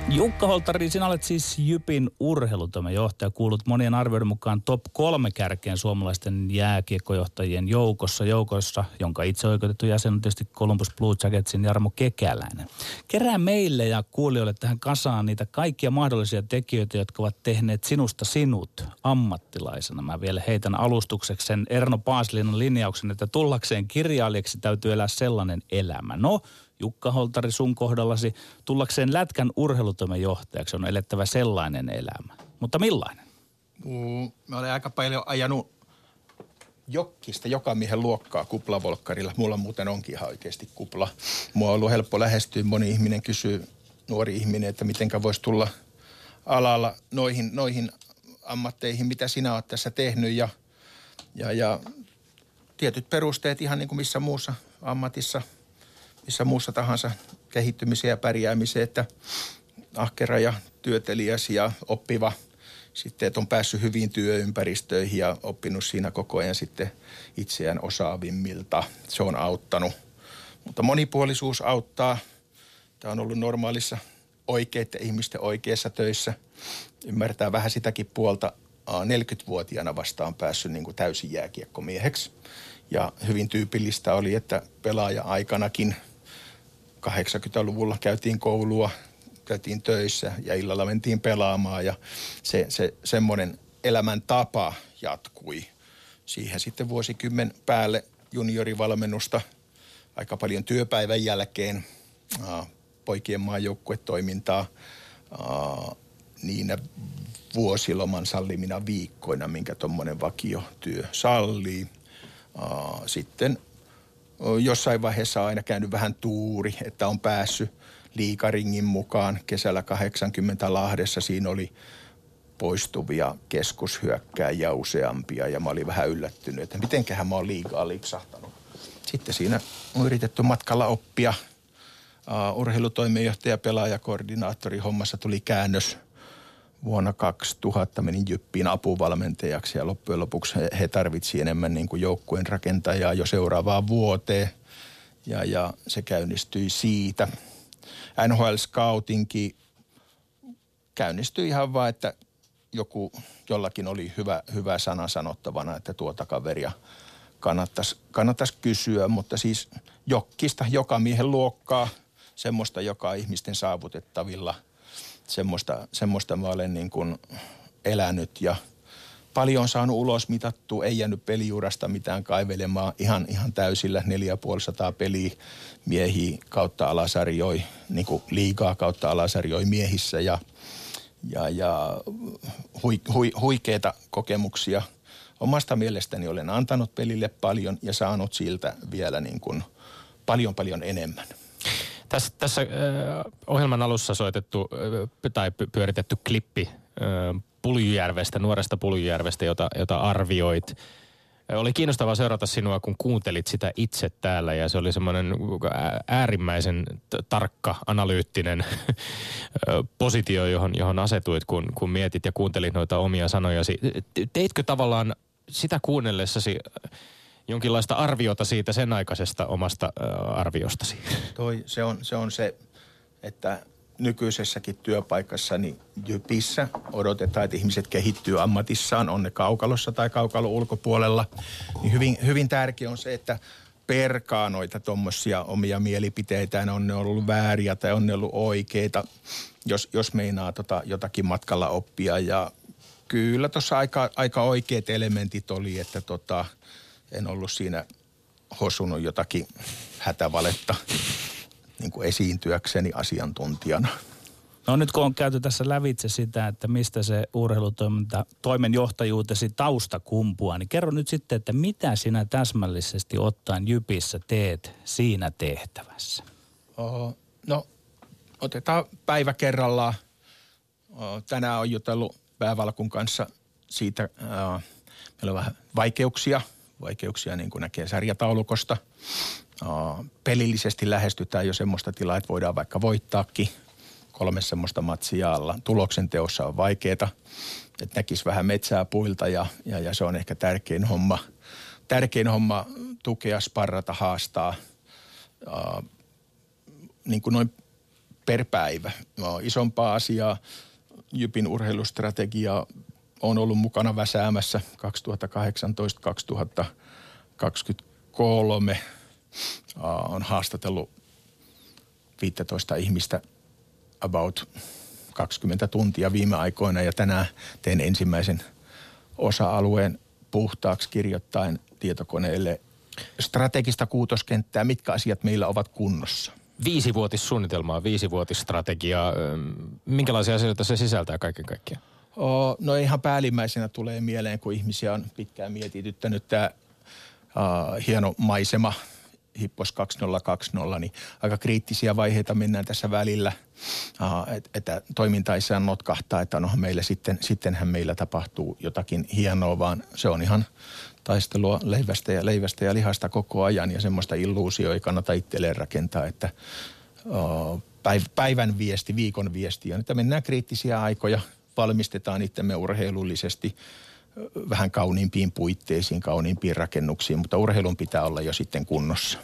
Jukka Holtari, sinä olet siis Jypin urheilutoimen johtaja. Kuulut monien arvioiden mukaan top kolme kärkeen suomalaisten jääkiekkojohtajien joukossa. Joukossa, jonka itse oikeutettu jäsen on tietysti Columbus Blue Jacketsin Jarmo Kekäläinen. Kerää meille ja kuulijoille tähän kasaan niitä kaikkia mahdollisia tekijöitä, jotka ovat tehneet sinusta sinut ammattilaisena. Mä vielä heitän alustukseksi sen Erno Paaslinan linjauksen, että tullakseen kirjailijaksi täytyy elää sellainen elämä. No, Jukka Holtari sun kohdallasi, tullakseen Lätkän urheilutoimen johtajaksi on elettävä sellainen elämä. Mutta millainen? Mm, mä olen aika paljon ajanut jokkista joka miehen luokkaa kuplavolkkarilla. Mulla muuten onkin ihan oikeasti kupla. Mua on ollut helppo lähestyä. Moni ihminen kysyy, nuori ihminen, että mitenkä voisi tulla alalla noihin, noihin ammatteihin, mitä sinä olet tässä tehnyt. Ja, ja, ja tietyt perusteet ihan niin kuin missä muussa ammatissa – missä muussa tahansa kehittymiseen ja pärjäämiseen, että ahkera ja työtelijäs ja oppiva sitten, että on päässyt hyviin työympäristöihin ja oppinut siinä koko ajan sitten itseään osaavimmilta. Se on auttanut. Mutta monipuolisuus auttaa. Tämä on ollut normaalissa oikeiden ihmisten oikeissa töissä. Ymmärtää vähän sitäkin puolta. 40-vuotiaana vastaan päässyt niin kuin täysin jääkiekkomieheksi. Ja hyvin tyypillistä oli, että pelaaja-aikanakin – 80-luvulla käytiin koulua, käytiin töissä ja illalla mentiin pelaamaan ja se, se semmoinen elämäntapa jatkui. Siihen sitten vuosikymmen päälle juniorivalmennusta aika paljon työpäivän jälkeen, poikien maajoukkuetoimintaa niinä vuosiloman sallimina viikkoina, minkä tuommoinen vakiotyö sallii. Sitten jossain vaiheessa aina käynyt vähän tuuri, että on päässyt liikaringin mukaan kesällä 80 Lahdessa. Siinä oli poistuvia keskushyökkääjiä useampia ja mä olin vähän yllättynyt, että mitenköhän mä oon liikaa lipsahtanut. Sitten siinä on yritetty matkalla oppia. Uh, urheilutoimenjohtaja, pelaaja, koordinaattori hommassa tuli käännös – vuonna 2000 menin Jyppiin apuvalmentajaksi ja loppujen lopuksi he, he tarvitsi enemmän niin kuin joukkueen rakentajaa jo seuraavaan vuoteen ja, ja se käynnistyi siitä. NHL Scoutingkin käynnistyi ihan vaan, että joku, jollakin oli hyvä, hyvä sana sanottavana, että tuota kaveria kannattaisi, kannattaisi kysyä, mutta siis jokkista, joka miehen luokkaa, semmoista, joka on ihmisten saavutettavilla – semmoista, semmoista mä olen niin kuin elänyt ja paljon on saanut ulos mitattu, ei jäänyt peliurasta mitään kaivelemaan ihan, ihan täysillä 4500 peliä miehiä kautta alasarjoi, niin kuin liikaa kautta alasarjoi miehissä ja, ja, ja hui, hui, huikeita kokemuksia. Omasta mielestäni olen antanut pelille paljon ja saanut siltä vielä niin kuin paljon paljon enemmän. Tässä, tässä äh, ohjelman alussa soitettu äh, tai pyöritetty klippi äh, Puljujärvestä, nuoresta Puljujärvestä, jota, jota arvioit. Oli kiinnostavaa seurata sinua, kun kuuntelit sitä itse täällä ja se oli semmoinen äärimmäisen tarkka, analyyttinen positio, johon, johon asetuit, kun, kun mietit ja kuuntelit noita omia sanojasi. Teitkö tavallaan sitä kuunnellessasi jonkinlaista arviota siitä sen aikaisesta omasta arviostasi? Toi, se, on, se on se, että nykyisessäkin työpaikassani Jypissä odotetaan, että ihmiset kehittyy ammatissaan, on ne kaukalossa tai kaukalon ulkopuolella. Niin hyvin, hyvin tärkeä on se, että perkaa noita tuommoisia omia mielipiteitä, on ne ollut vääriä tai on ne ollut oikeita, jos, jos meinaa tota jotakin matkalla oppia. Ja kyllä tuossa aika, aika oikeat elementit oli, että tota, en ollut siinä hosunut jotakin hätävaletta niin kuin esiintyäkseni asiantuntijana. No nyt kun on käyty tässä lävitse sitä, että mistä se urheilutoiminta, toimenjohtajuutesi tausta kumpuaa, niin kerro nyt sitten, että mitä sinä täsmällisesti ottaen Jypissä teet siinä tehtävässä? Oh, no, otetaan päivä kerrallaan. Oh, tänään on jutellut päävalkun kanssa siitä, uh, meillä on vähän vaikeuksia, vaikeuksia niin kuin näkee sarjataulukosta. Pelillisesti lähestytään jo semmoista tilaa, että voidaan vaikka voittaakin – kolme semmoista matsia alla. Tuloksen teossa on vaikeaa, että näkisi vähän metsää puilta ja, ja, ja se on ehkä tärkein homma. Tärkein homma tukea, sparrata, haastaa uh, niin kuin noin per päivä. No, isompaa asiaa, Jypin urheilustrategia on ollut mukana väsäämässä 2018-2023. Uh, on haastatellut 15 ihmistä – about 20 tuntia viime aikoina ja tänään teen ensimmäisen osa-alueen puhtaaksi kirjoittain tietokoneelle strategista kuutoskenttää, mitkä asiat meillä ovat kunnossa. Viisivuotissuunnitelmaa, viisivuotisstrategiaa. Minkälaisia asioita se sisältää kaiken kaikkiaan? Oh, no ihan päällimmäisenä tulee mieleen, kun ihmisiä on pitkään mietityttänyt tämä uh, hieno maisema – Hippos 2020, niin aika kriittisiä vaiheita mennään tässä välillä, että toiminta ei saa notkahtaa, että no meillä sitten, sittenhän meillä tapahtuu jotakin hienoa, vaan se on ihan taistelua leivästä ja leivästä ja lihasta koko ajan ja semmoista illuusio ei kannata itselleen rakentaa, että päivän viesti, viikon viesti ja nyt mennään kriittisiä aikoja, valmistetaan itsemme urheilullisesti – vähän kauniimpiin puitteisiin, kauniimpiin rakennuksiin, mutta urheilun pitää olla jo sitten kunnossa.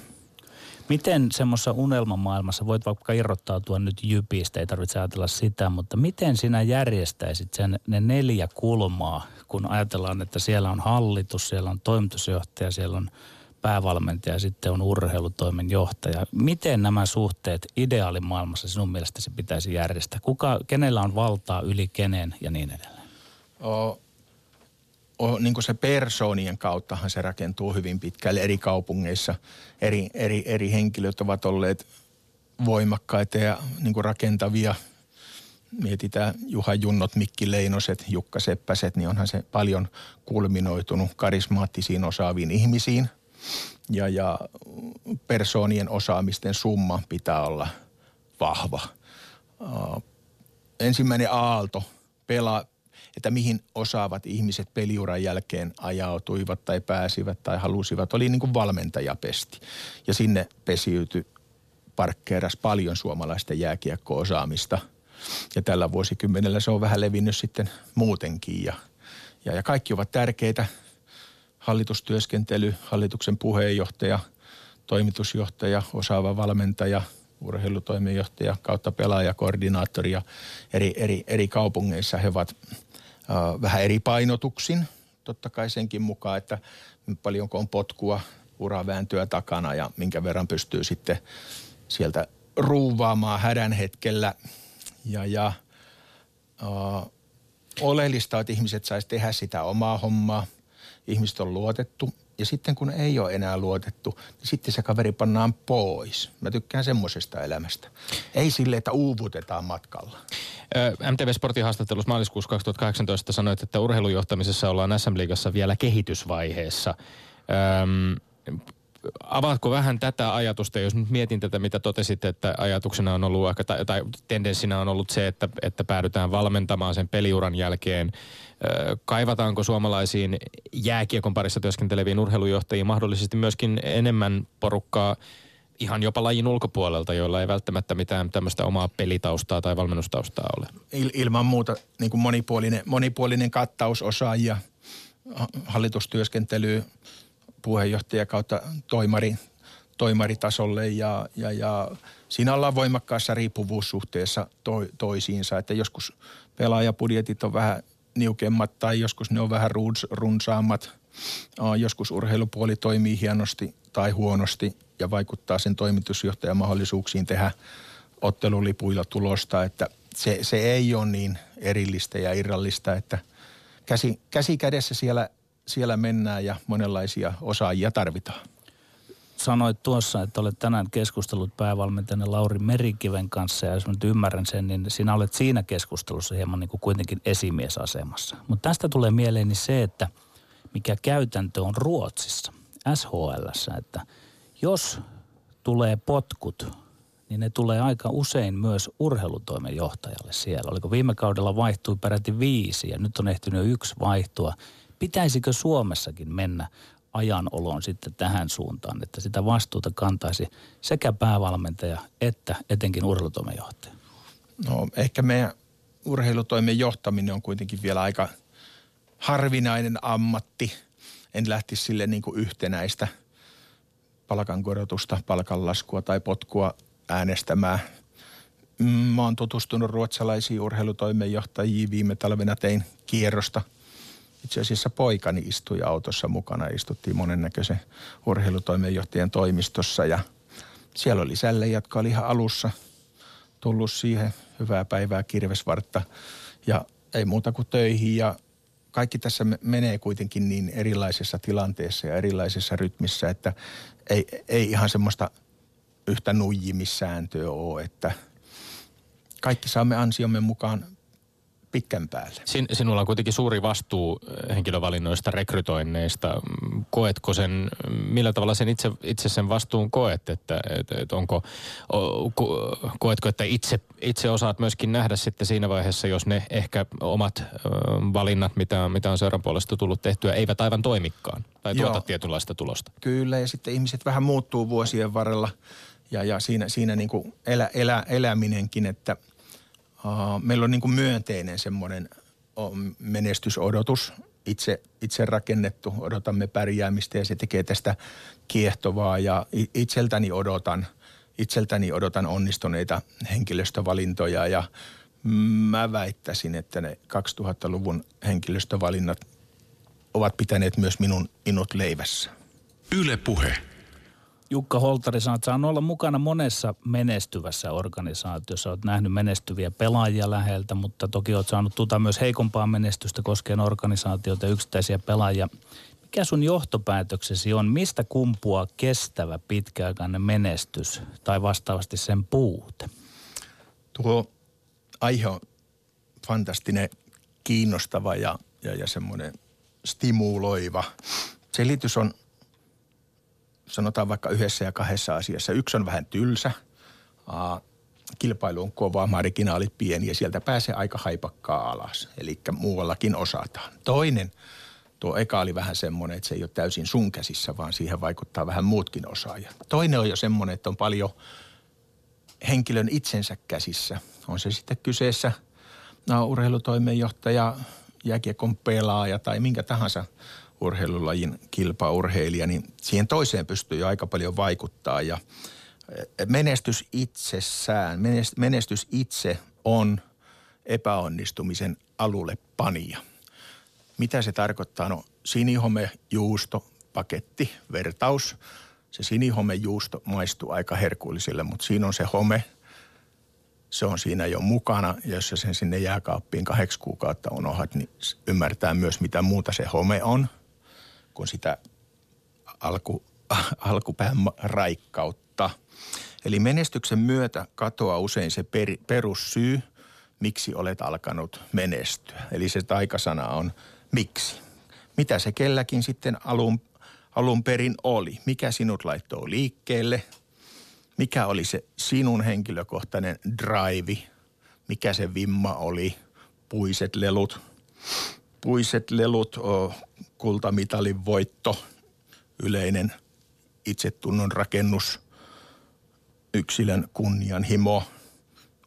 Miten semmoisessa unelmamaailmassa, voit vaikka irrottautua nyt jypistä, ei tarvitse ajatella sitä, mutta miten sinä järjestäisit sen, ne neljä kulmaa, kun ajatellaan, että siellä on hallitus, siellä on toimitusjohtaja, siellä on päävalmentaja ja sitten on urheilutoimen johtaja. Miten nämä suhteet ideaalimaailmassa sinun mielestäsi pitäisi järjestää? Kuka, kenellä on valtaa yli kenen ja niin edelleen? Oh, niin kuin se persoonien kauttahan se rakentuu hyvin pitkälle eri kaupungeissa. Eri, eri, eri henkilöt ovat olleet voimakkaita ja niin kuin rakentavia. Mietitään Juha Junnot, Mikki Leinoset, Jukka Seppäset, niin onhan se paljon kulminoitunut karismaattisiin osaaviin ihmisiin. Ja, ja persoonien osaamisten summa pitää olla vahva. Ensimmäinen aalto pelaa että mihin osaavat ihmiset peliuran jälkeen ajautuivat tai pääsivät tai halusivat, oli niin kuin valmentajapesti. Ja sinne pesiytyi parkkeeras paljon suomalaisten jääkiekko-osaamista. Ja tällä vuosikymmenellä se on vähän levinnyt sitten muutenkin. Ja, ja, ja kaikki ovat tärkeitä. Hallitustyöskentely, hallituksen puheenjohtaja, toimitusjohtaja, osaava valmentaja, urheilutoimenjohtaja kautta pelaaja, koordinaattori ja eri, eri, eri kaupungeissa he ovat vähän eri painotuksin. Totta kai senkin mukaan, että paljonko on potkua, uravääntöä takana ja minkä verran pystyy sitten sieltä ruuvaamaan hädän hetkellä. Ja, ja uh, oleellista, että ihmiset saisi tehdä sitä omaa hommaa. Ihmiset on luotettu ja sitten kun ei ole enää luotettu, niin sitten se kaveri pannaan pois. Mä tykkään semmoisesta elämästä. Ei sille, että uuvutetaan matkalla. MTV Sportin haastattelussa maaliskuussa 2018 sanoit, että urheilujohtamisessa ollaan SM-liigassa vielä kehitysvaiheessa. Öm, avaatko vähän tätä ajatusta, jos nyt mietin tätä, mitä totesit, että ajatuksena on ollut aika, tai, tai tendenssinä on ollut se, että, että päädytään valmentamaan sen peliuran jälkeen. Kaivataanko suomalaisiin jääkiekon parissa työskenteleviin urheilujohtajiin mahdollisesti myöskin enemmän porukkaa ihan jopa lajin ulkopuolelta, joilla ei välttämättä mitään tämmöistä omaa pelitaustaa tai valmennustaustaa ole? Il, ilman muuta niin kuin monipuolinen, monipuolinen kattaus osaajia, hallitustyöskentelyä, puheenjohtaja kautta toimari, toimaritasolle ja, ja, ja siinä ollaan voimakkaassa riippuvuussuhteessa to, toisiinsa, että joskus pelaajapudjetit on vähän niukemmat tai joskus ne on vähän runs, runsaammat. Joskus urheilupuoli toimii hienosti tai huonosti ja vaikuttaa sen toimitusjohtajan mahdollisuuksiin tehdä ottelulipuilla tulosta, että se, se ei ole niin erillistä ja irrallista, että käsi, käsi kädessä siellä, siellä mennään ja monenlaisia osaajia tarvitaan sanoit tuossa, että olet tänään keskustellut päävalmentajana Lauri Merikiven kanssa ja jos nyt ymmärrän sen, niin sinä olet siinä keskustelussa hieman niin kuin kuitenkin esimiesasemassa. Mutta tästä tulee mieleeni se, että mikä käytäntö on Ruotsissa, SHL, että jos tulee potkut, niin ne tulee aika usein myös urheilutoimen johtajalle siellä. Oliko viime kaudella vaihtui peräti viisi ja nyt on ehtinyt yksi vaihtua. Pitäisikö Suomessakin mennä ajanolon sitten tähän suuntaan, että sitä vastuuta kantaisi sekä päävalmentaja että etenkin urheilutoimenjohtaja? No ehkä meidän urheilutoimen johtaminen on kuitenkin vielä aika harvinainen ammatti. En lähtisi sille niin kuin yhtenäistä palkankorotusta, palkanlaskua tai potkua äänestämään. Mm, mä oon tutustunut ruotsalaisiin urheilutoimenjohtajiin. Viime talvena tein kierrosta – itse asiassa poikani istui autossa mukana. Istuttiin monennäköisen urheilutoimenjohtajan toimistossa ja siellä oli sälle, jotka oli ihan alussa tullut siihen hyvää päivää kirvesvartta ja ei muuta kuin töihin ja kaikki tässä menee kuitenkin niin erilaisessa tilanteessa ja erilaisessa rytmissä, että ei, ei ihan semmoista yhtä nuijimissääntöä ole, että kaikki saamme ansiomme mukaan pitkän päälle. Sin, sinulla on kuitenkin suuri vastuu eh, henkilövalinnoista, rekrytoinneista. Koetko sen, millä tavalla sen itse, itse sen vastuun koet, että, että, että onko, koetko, että itse, itse osaat myöskin nähdä sitten siinä vaiheessa, jos ne ehkä omat valinnat, mitä, mitä on seuran puolesta tullut tehtyä, eivät aivan toimikaan tai tuota Joo. tietynlaista tulosta? Kyllä ja sitten ihmiset vähän muuttuu vuosien varrella ja, ja siinä, siinä niin kuin elä, elä, eläminenkin, että – meillä on niin kuin myönteinen semmoinen menestysodotus itse, itse rakennettu. Odotamme pärjäämistä ja se tekee tästä kiehtovaa ja itseltäni odotan, itseltäni odotan onnistuneita henkilöstövalintoja ja mä väittäisin, että ne 2000-luvun henkilöstövalinnat ovat pitäneet myös minun inut leivässä. Yle puhe. Jukka Holtari, saat saanut olla mukana monessa menestyvässä organisaatiossa. Olet nähnyt menestyviä pelaajia läheltä, mutta toki olet saanut tuta myös heikompaa menestystä koskien organisaatioita yksittäisiä pelaajia. Mikä sun johtopäätöksesi on? Mistä kumpua kestävä pitkäaikainen menestys tai vastaavasti sen puute? Tuo aihe on fantastinen, kiinnostava ja, ja, ja semmoinen stimuloiva. Selitys on sanotaan vaikka yhdessä ja kahdessa asiassa. Yksi on vähän tylsä, kilpailu on kova, marginaalit pieni ja sieltä pääsee aika haipakkaa alas. Eli muuallakin osataan. Toinen, tuo eka oli vähän semmoinen, että se ei ole täysin sun käsissä, vaan siihen vaikuttaa vähän muutkin osaajat. Toinen on jo semmoinen, että on paljon henkilön itsensä käsissä. On se sitten kyseessä no, urheilutoimenjohtaja, jääkiekon pelaaja tai minkä tahansa – urheilulajin kilpaurheilija, niin siihen toiseen pystyy jo aika paljon vaikuttaa ja eh, menestys itsessään, menestys itse on epäonnistumisen alulle panija. Mitä se tarkoittaa? No sinihome, juusto, paketti, vertaus. Se sinihome juusto maistuu aika herkulliselle, mutta siinä on se home, se on siinä jo mukana. Jos sen sinne jääkaappiin kahdeksi kuukautta unohat, niin ymmärtää myös mitä muuta se home on – kuin sitä alku, alkupään raikkautta. Eli menestyksen myötä katoaa usein se per, perussyy, miksi olet alkanut menestyä. Eli se taikasana on miksi. Mitä se kelläkin sitten alun, alun perin oli? Mikä sinut laittoi liikkeelle? Mikä oli se sinun henkilökohtainen drive? Mikä se vimma oli? Puiset lelut, puiset lelut, kultamitalin voitto, yleinen itsetunnon rakennus, yksilön kunnianhimo,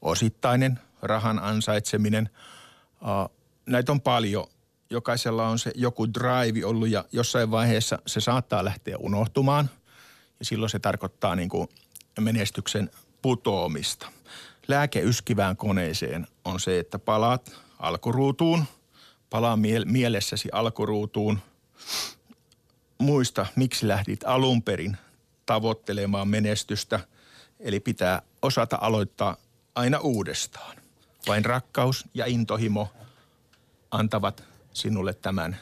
osittainen rahan ansaitseminen. Näitä on paljon jokaisella on se joku drive ollut ja jossain vaiheessa se saattaa lähteä unohtumaan. Ja silloin se tarkoittaa niin kuin menestyksen putoamista. Lääke yskivään koneeseen on se, että palaat alkuruutuun, palaa mie- mielessäsi alkuruutuun. Muista, miksi lähdit alun perin tavoittelemaan menestystä. Eli pitää osata aloittaa aina uudestaan. Vain rakkaus ja intohimo antavat sinulle tämän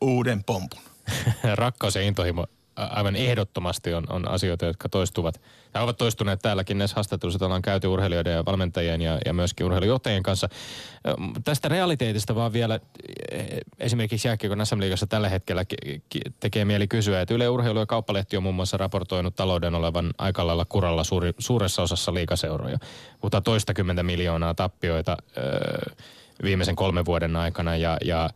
uuden pompun. Rakkaus ja intohimo aivan ehdottomasti on, on asioita, jotka toistuvat. Ja ovat toistuneet täälläkin näissä haastatteluissa, että ollaan käyty urheilijoiden ja valmentajien ja, ja myöskin urheilujohtajien kanssa. Tästä realiteetista vaan vielä esimerkiksi jääkiekon sm tällä hetkellä tekee mieli kysyä, että Yle Urheilu ja Kauppalehti on muun muassa raportoinut talouden olevan aika lailla kuralla suuri, suuressa osassa liikaseuroja. Mutta toistakymmentä miljoonaa tappioita öö, viimeisen kolmen vuoden aikana ja, ja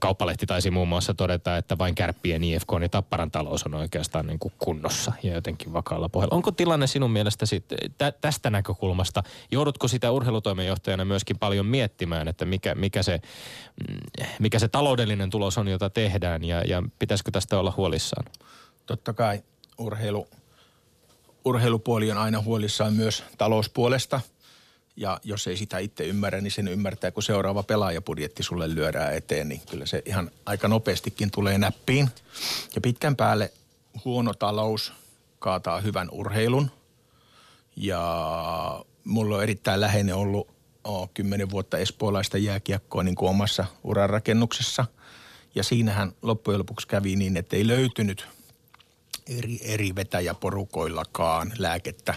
Kauppalehti taisi muun muassa todeta, että vain kärppien IFK ja Tapparan talous on oikeastaan niin kuin kunnossa ja jotenkin vakaalla pohjalla. Onko tilanne sinun mielestä sit, tä, tästä näkökulmasta, joudutko sitä urheilutoimenjohtajana myöskin paljon miettimään, että mikä, mikä, se, mm, mikä se taloudellinen tulos on, jota tehdään ja, ja pitäisikö tästä olla huolissaan? Totta kai urheilu, urheilupuoli on aina huolissaan myös talouspuolesta – ja jos ei sitä itse ymmärrä, niin sen ymmärtää, kun seuraava pelaajapudjetti sulle lyödään eteen, niin kyllä se ihan aika nopeastikin tulee näppiin. Ja pitkän päälle huono talous kaataa hyvän urheilun. Ja mulla on erittäin läheinen ollut kymmenen vuotta espoolaista jääkiekkoa niin kuin omassa urarakennuksessa. Ja siinähän loppujen lopuksi kävi niin, että ei löytynyt eri, eri vetäjäporukoillakaan lääkettä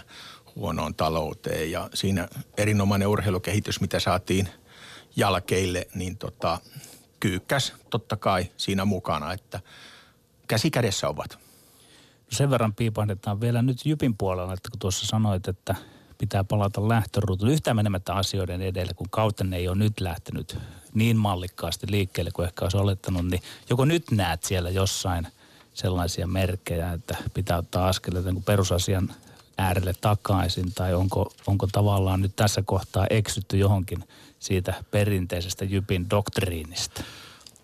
huonoon talouteen ja siinä erinomainen urheilukehitys, mitä saatiin jalkeille, niin tota, kyykkäs totta kai siinä mukana, että käsi kädessä ovat. No sen verran piipahdetaan vielä nyt Jypin puolella, että kun tuossa sanoit, että pitää palata lähtöruutuun yhtään menemättä asioiden edelle, kun kauten ei ole nyt lähtenyt niin mallikkaasti liikkeelle kuin ehkä olisi olettanut, niin joko nyt näet siellä jossain sellaisia merkkejä, että pitää ottaa askeleita perusasian äärelle takaisin tai onko, onko tavallaan nyt tässä kohtaa eksytty johonkin siitä perinteisestä Jypin doktriinista?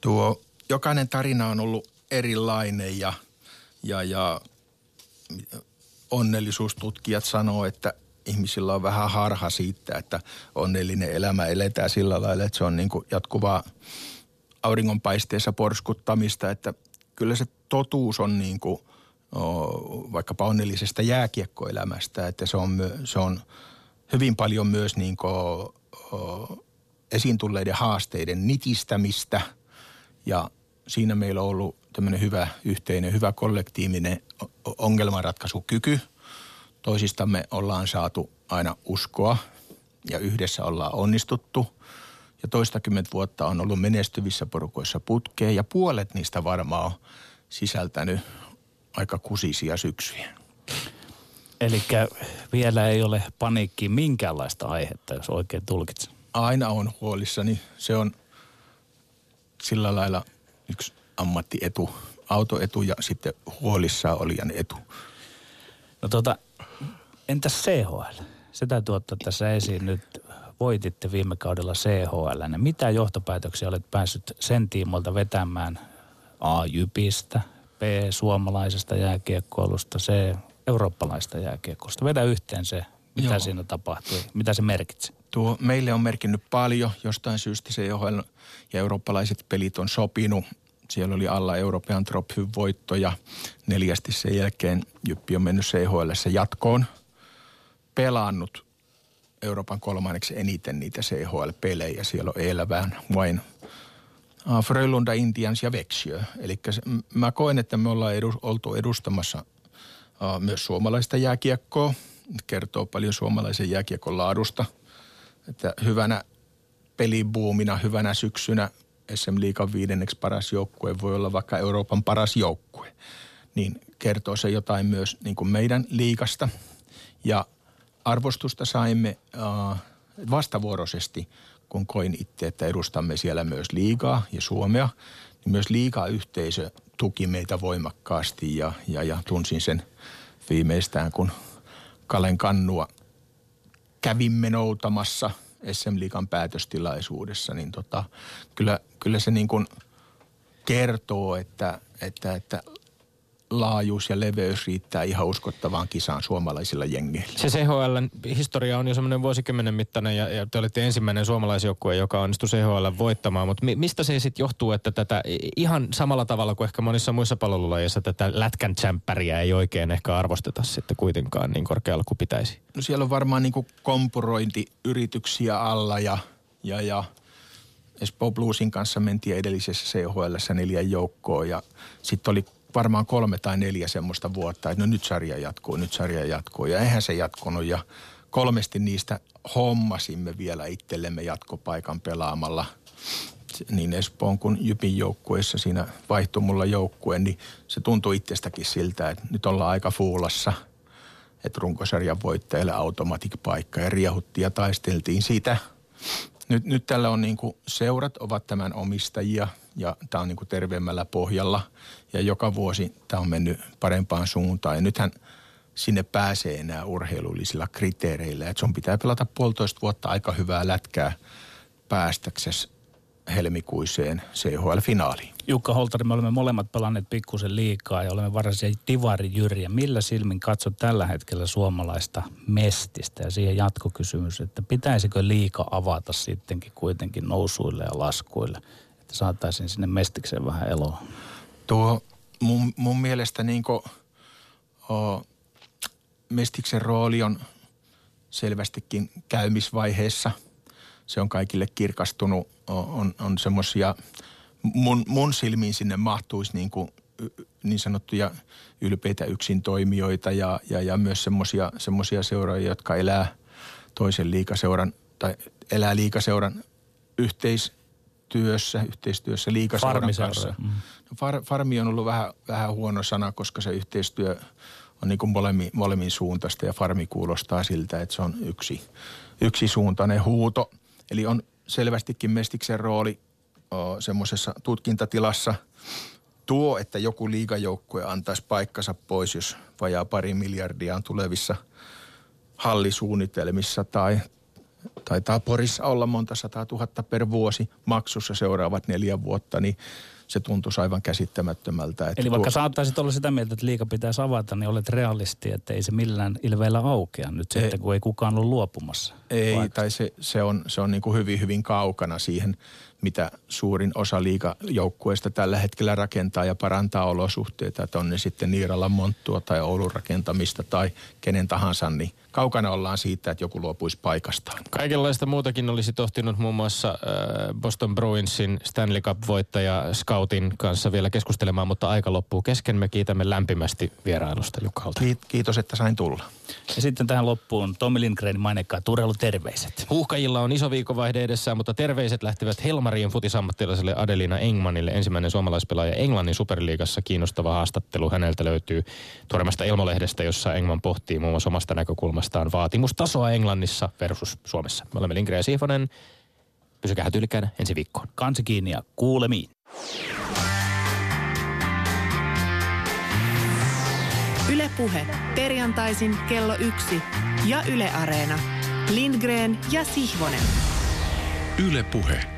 Tuo jokainen tarina on ollut erilainen ja, ja, ja onnellisuustutkijat sanoo, että ihmisillä on vähän harha siitä, että onnellinen elämä eletään sillä lailla, että se on niin kuin jatkuvaa auringonpaisteessa porskuttamista, että kyllä se totuus on niin kuin – vaikkapa onnellisesta jääkiekkoelämästä, että se on, se on hyvin paljon myös niin kuin, esiin tulleiden haasteiden nitistämistä ja siinä meillä on ollut tämmöinen hyvä yhteinen, hyvä kollektiivinen ongelmanratkaisukyky. Toisistamme ollaan saatu aina uskoa ja yhdessä ollaan onnistuttu. Ja toistakymmentä vuotta on ollut menestyvissä porukoissa putkeen ja puolet niistä varmaan on sisältänyt aika kusisia syksyjä. Eli vielä ei ole paniikkiin minkäänlaista aihetta, jos oikein tulkitsen. Aina on huolissani. Se on sillä lailla yksi ammattietu, autoetu ja sitten huolissaan olijan etu. No tota, entäs CHL? Se täytyy ottaa tässä esiin nyt. Voititte viime kaudella CHL. Mitä johtopäätöksiä olet päässyt sen tiimolta vetämään A-Jypistä, B suomalaisesta jääkiekkoilusta, C eurooppalaista jääkiekkoista. Vedä yhteen se, mitä Joo. siinä tapahtui, mitä se merkitsi. Tuo meille on merkinnyt paljon. Jostain syystä se johon ja eurooppalaiset pelit on sopinut. Siellä oli alla Euroopan Trophy voitto ja neljästi sen jälkeen Jyppi on mennyt CHL jatkoon. Pelannut Euroopan kolmanneksi eniten niitä CHL-pelejä. Siellä on elävään vain Frölunda Indians ja Växjö. Eli mä koen, että me ollaan edu, oltu edustamassa uh, myös suomalaista jääkiekkoa. Kertoo paljon suomalaisen jääkiekon laadusta. Että hyvänä pelibuumina, hyvänä syksynä SM Liikan viidenneksi paras joukkue voi olla vaikka Euroopan paras joukkue. Niin kertoo se jotain myös niin kuin meidän liikasta. Ja arvostusta saimme uh, vastavuoroisesti – kun koin itse, että edustamme siellä myös liigaa ja Suomea, niin myös liigayhteisö tuki meitä voimakkaasti ja, ja, ja tunsin sen viimeistään, kun Kalen Kannua kävimme noutamassa SM Liikan päätöstilaisuudessa, niin tota, kyllä, kyllä se niin kuin kertoo, että, että, että laajuus ja leveys riittää ihan uskottavaan kisaan suomalaisilla jengeillä. Se CHL historia on jo semmoinen vuosikymmenen mittainen ja, ja te olitte ensimmäinen suomalaisjoukkue, joka onnistui CHL voittamaan. Mutta mi, mistä se sitten johtuu, että tätä ihan samalla tavalla kuin ehkä monissa muissa palvelulajeissa tätä lätkän tsemppäriä ei oikein ehkä arvosteta sitten kuitenkaan niin korkealla kuin pitäisi? No siellä on varmaan niin kuin kompurointiyrityksiä alla ja, ja, ja Espoo Bluesin kanssa mentiin edellisessä CHL neljä joukkoon ja sitten oli varmaan kolme tai neljä semmoista vuotta, että no nyt sarja jatkuu, nyt sarja jatkuu. Ja eihän se jatkunut ja kolmesti niistä hommasimme vielä itsellemme jatkopaikan pelaamalla niin Espoon kuin Jypin joukkueessa siinä vaihtui mulla joukkue, niin se tuntui itsestäkin siltä, että nyt ollaan aika fuulassa, että runkosarjan voittajalle automatic-paikka ja riehuttiin ja taisteltiin siitä. Nyt, nyt tällä on niin kuin, seurat ovat tämän omistajia – ja tämä on niin kuin terveemmällä pohjalla ja joka vuosi tämä on mennyt parempaan suuntaan ja nythän sinne pääsee enää urheilullisilla kriteereillä. Että sun pitää pelata puolitoista vuotta aika hyvää lätkää päästäksesi helmikuiseen CHL-finaaliin. Jukka Holtari, me olemme molemmat pelanneet pikkusen liikaa ja olemme varsinaisia divarijyriä. Millä silmin katsot tällä hetkellä suomalaista mestistä ja siihen jatkokysymys, että pitäisikö liika avata sittenkin kuitenkin nousuille ja laskuille? että saataisiin sinne Mestikseen vähän eloa? Tuo mun, mun mielestä niin kuin, o, Mestiksen rooli on selvästikin käymisvaiheessa. Se on kaikille kirkastunut. On, on semmoisia, mun, mun silmiin sinne mahtuisi niin, kuin, niin sanottuja ylpeitä yksin toimijoita ja, ja, ja myös semmoisia seuraajia, jotka elää toisen liikaseuran tai elää liikaseuran yhteis, työssä, yhteistyössä liikaseuran kanssa. Mm. No far, farmi on ollut vähän, vähän huono sana, koska se yhteistyö on niin kuin molemmin, molemmin suuntaista ja farmi kuulostaa siltä, että se on yksi, yksisuuntainen huuto. Eli on selvästikin Mestiksen rooli semmoisessa tutkintatilassa tuo, että joku liigajoukkue antaisi paikkansa pois, jos vajaa pari miljardia on tulevissa hallisuunnitelmissa tai, taitaa Porissa olla monta sataa tuhatta per vuosi maksussa seuraavat neljä vuotta, niin se tuntuisi aivan käsittämättömältä. Että Eli vaikka tuo... saattaisit olla sitä mieltä, että liika pitäisi avata, niin olet realisti, että ei se millään ilveellä aukea nyt ei, sitten, kun ei kukaan ole luopumassa. Ei, vaikka. tai se, se on, se on niin kuin hyvin, hyvin kaukana siihen, mitä suurin osa liikajoukkueista tällä hetkellä rakentaa ja parantaa olosuhteita. Että on ne sitten Niiralan monttua tai Oulun rakentamista tai kenen tahansa, niin – kaukana ollaan siitä, että joku luopuisi paikastaan. Kaikenlaista muutakin olisi tohtinut muun muassa äh, Boston Bruinsin Stanley Cup-voittaja Scoutin kanssa vielä keskustelemaan, mutta aika loppuu kesken. Me kiitämme lämpimästi vierailusta Jukalta. Kiitos, että sain tulla. Ja sitten tähän loppuun Tommi Lindgrenin mainekkaa terveiset. Huuhkajilla on iso viikonvaihde edessään, mutta terveiset lähtevät Helmarien futisammattilaiselle Adelina Engmanille, ensimmäinen suomalaispelaaja Englannin superliigassa. Kiinnostava haastattelu häneltä löytyy tuoremmasta Elmolehdestä, jossa Engman pohtii muun muassa omasta näkökulmastaan vaatimustasoa Englannissa versus Suomessa. Me olemme Lindgren ja Siifonen. Pysykää tyylikkäänä ensi viikkoon. Kansi kiinni ja kuulemiin. Ylepuhe perjantaisin kello yksi ja Yle Areena. Lindgren ja Sihvonen. Ylepuhe.